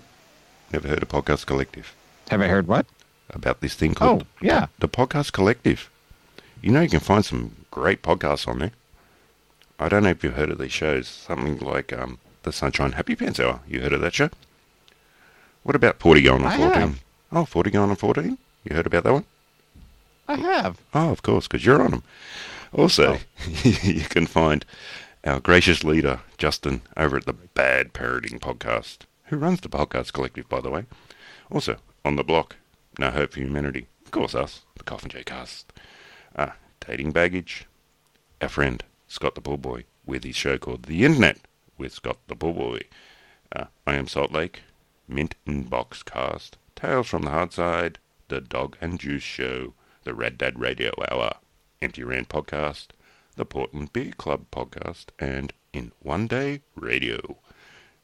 [SPEAKER 3] Never heard of Podcast Collective?
[SPEAKER 4] Have I heard what?
[SPEAKER 3] About this thing called
[SPEAKER 4] Oh, yeah.
[SPEAKER 3] the Podcast Collective. You know, you can find some great podcasts on there. I don't know if you've heard of these shows. Something like um, the Sunshine Happy Pants Hour. You heard of that show? What about 40 Gone on 14?
[SPEAKER 4] have.
[SPEAKER 3] Oh, 40 Gone on 14? You heard about that one?
[SPEAKER 4] I have.
[SPEAKER 3] Oh, of course, because you're on them. Also,
[SPEAKER 4] Oh.
[SPEAKER 3] you can find our gracious leader, Justin, over at the Bad Parenting Podcast, who runs the Podcast Collective, by the way. Also, on the block, No Hope for Humanity. Of course, us, the Coffin Joe Cast. Ah, Dating Baggage. Our friend, Scott the Bull Boy, with his show called The Internet with Scott the Bull Boy. Uh, I Am Salt Lake, Mint and Box Cast, Tales from the Hard Side, The Dog and Juice Show, The Red Dad Radio Hour, Empty Rant Podcast, The Portland Beer Club Podcast, and In One Day Radio.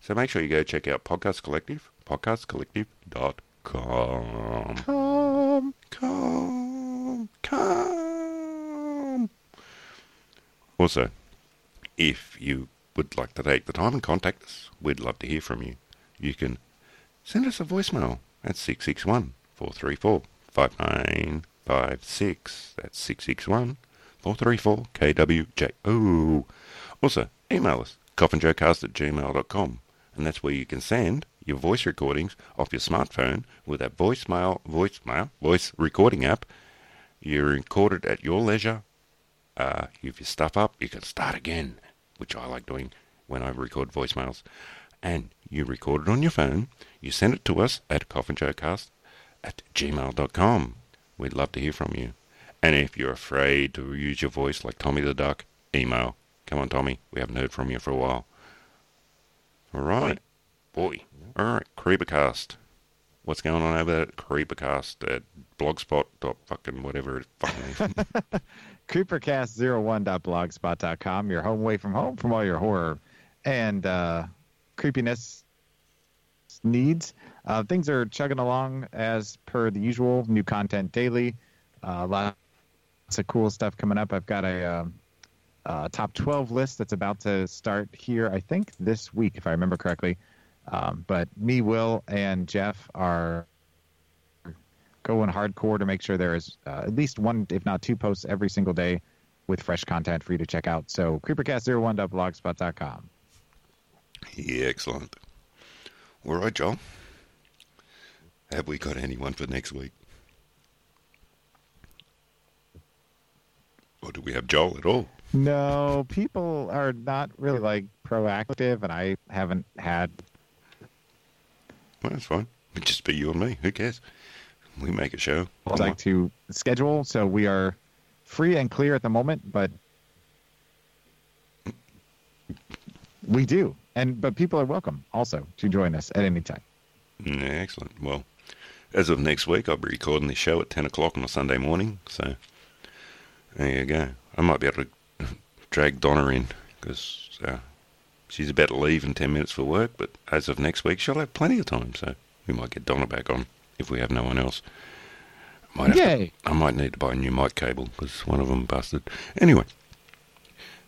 [SPEAKER 3] So make sure you go check out Podcast Collective, podcastcollective.com.
[SPEAKER 4] Um,
[SPEAKER 3] Come, come. Also, if you would like to take the time and contact us, we'd love to hear from you. You can send us a voicemail at 661 434 5956. That's 661 434 KWJO. Also, email us coffinjoecast at gmail.com, and that's where you can send your voice recordings off your smartphone with that voicemail, voicemail, voice recording app. You record it at your leisure. Uh, if you stuff up, you can start again, which I like doing when I record voicemails. And you record it on your phone. You send it to us at coffinjoecast at gmail.com. We'd love to hear from you. And if you're afraid to use your voice like Tommy the Duck, email. Come on, Tommy. We haven't heard from you for a while. All right. Boy. All right. Creepercast. What's going on over at Creepercast at blogspot dot fucking whatever it fucking is.
[SPEAKER 4] creepercast01.blogspot.com, your home away from home from all your horror and uh, creepiness needs. Uh, things are chugging along as per the usual. New content daily. Uh, lots of cool stuff coming up. I've got a, um uh top 12 list that's about to start here, I think, this week, if I remember correctly. Um, but me, Will, and Jeff are going hardcore to make sure there is uh, at least one, if not two, posts every single day with fresh content for you to check out. So creepercast01.blogspot.com.
[SPEAKER 3] Yeah, excellent. All right, Joel. Have we got anyone for next week? Or do we have Joel at all?
[SPEAKER 4] No, people are not really like proactive, and I haven't had.
[SPEAKER 3] Well, that's fine. It'd just be you and me. Who cares? We make a show.
[SPEAKER 4] I'd like to schedule, so we are free and clear at the moment, but we do. And but people are welcome also to join us at any time.
[SPEAKER 3] Excellent. Well, as of next week, I'll be recording this show at 10 o'clock on a Sunday morning. So there you go. I might be able to drag Donna in because uh, she's about to leave in 10 minutes for work, but as of next week, she'll have plenty of time, so we might get Donna back on if we have no one else. Might Yay. To, I might need to buy a new mic cable because one of them busted. Anyway,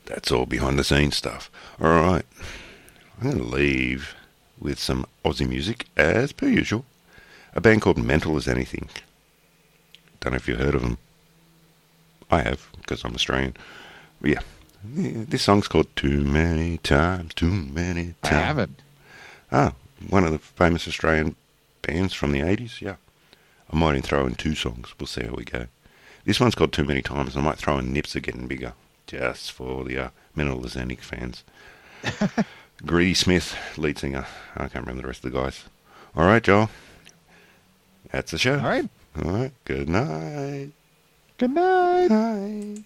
[SPEAKER 3] that's all behind the scenes stuff. All right,
[SPEAKER 7] I'm going to leave with some Aussie music as per usual. A band called Mental as Anything. Don't know if you've heard of them. I have because I'm Australian. But yeah. This song's called Too Many Times, Too Many Times.
[SPEAKER 4] I haven't.
[SPEAKER 7] Ah, one of the famous Australian bands from the 80s, yeah. I might even throw in two songs. We'll see how we go. This one's called Too Many Times. I might throw in Nips Are Getting Bigger, just for the uh, Mineral Atlantic fans. Greedy Smith, lead singer. I can't remember the rest of the guys. All right, Joel. That's the show.
[SPEAKER 4] All right.
[SPEAKER 7] All right. Good night.
[SPEAKER 4] Good night.
[SPEAKER 7] Night.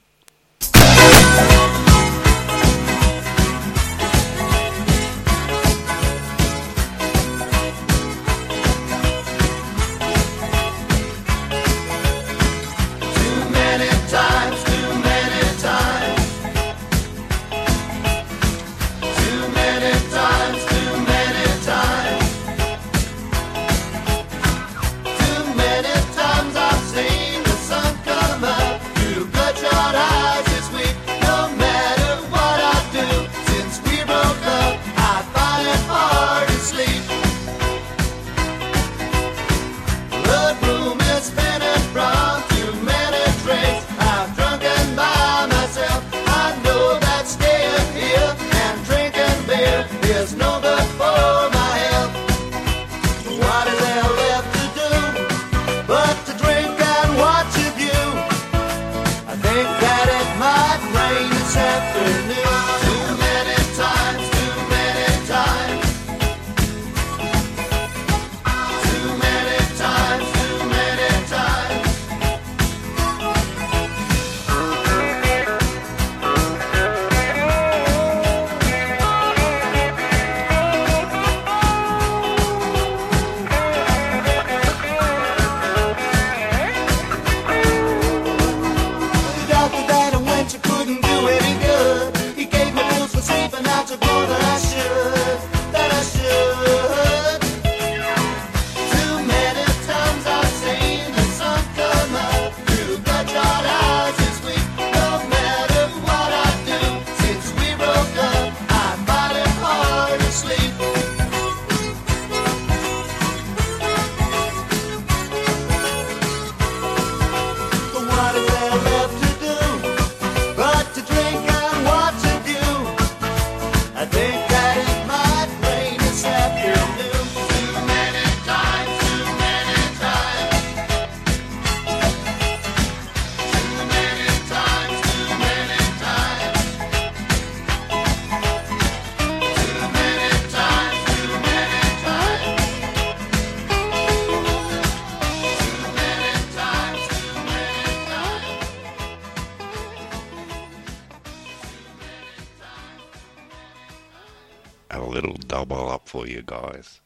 [SPEAKER 7] guys.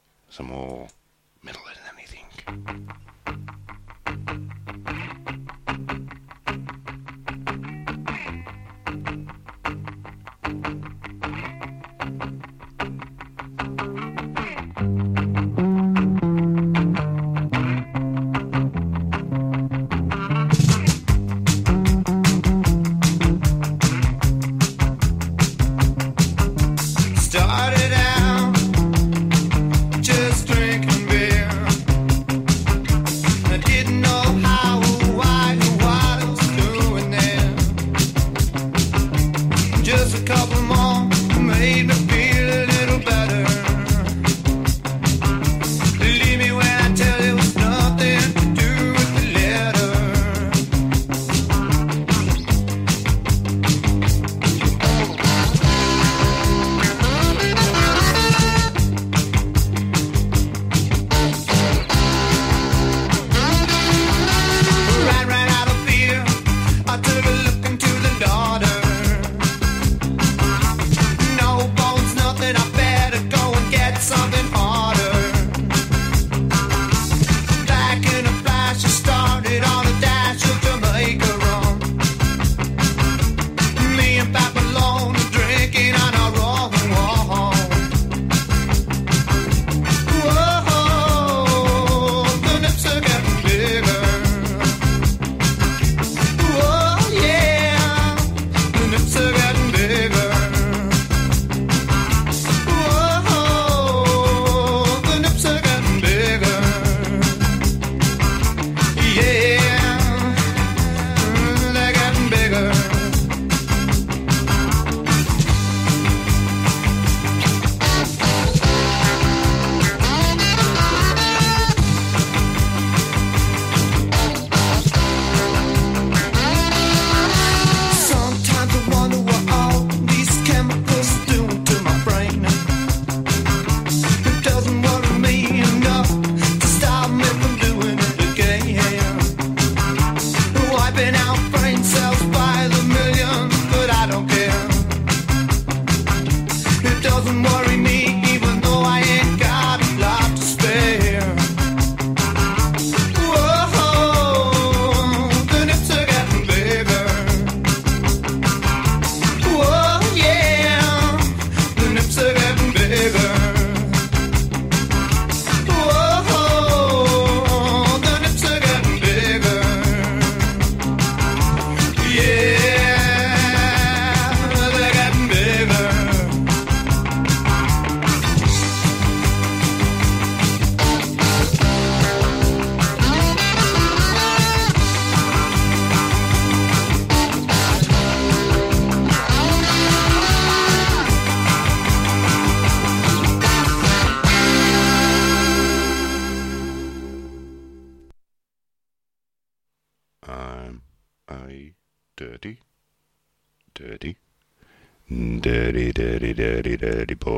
[SPEAKER 3] Dirty, boy.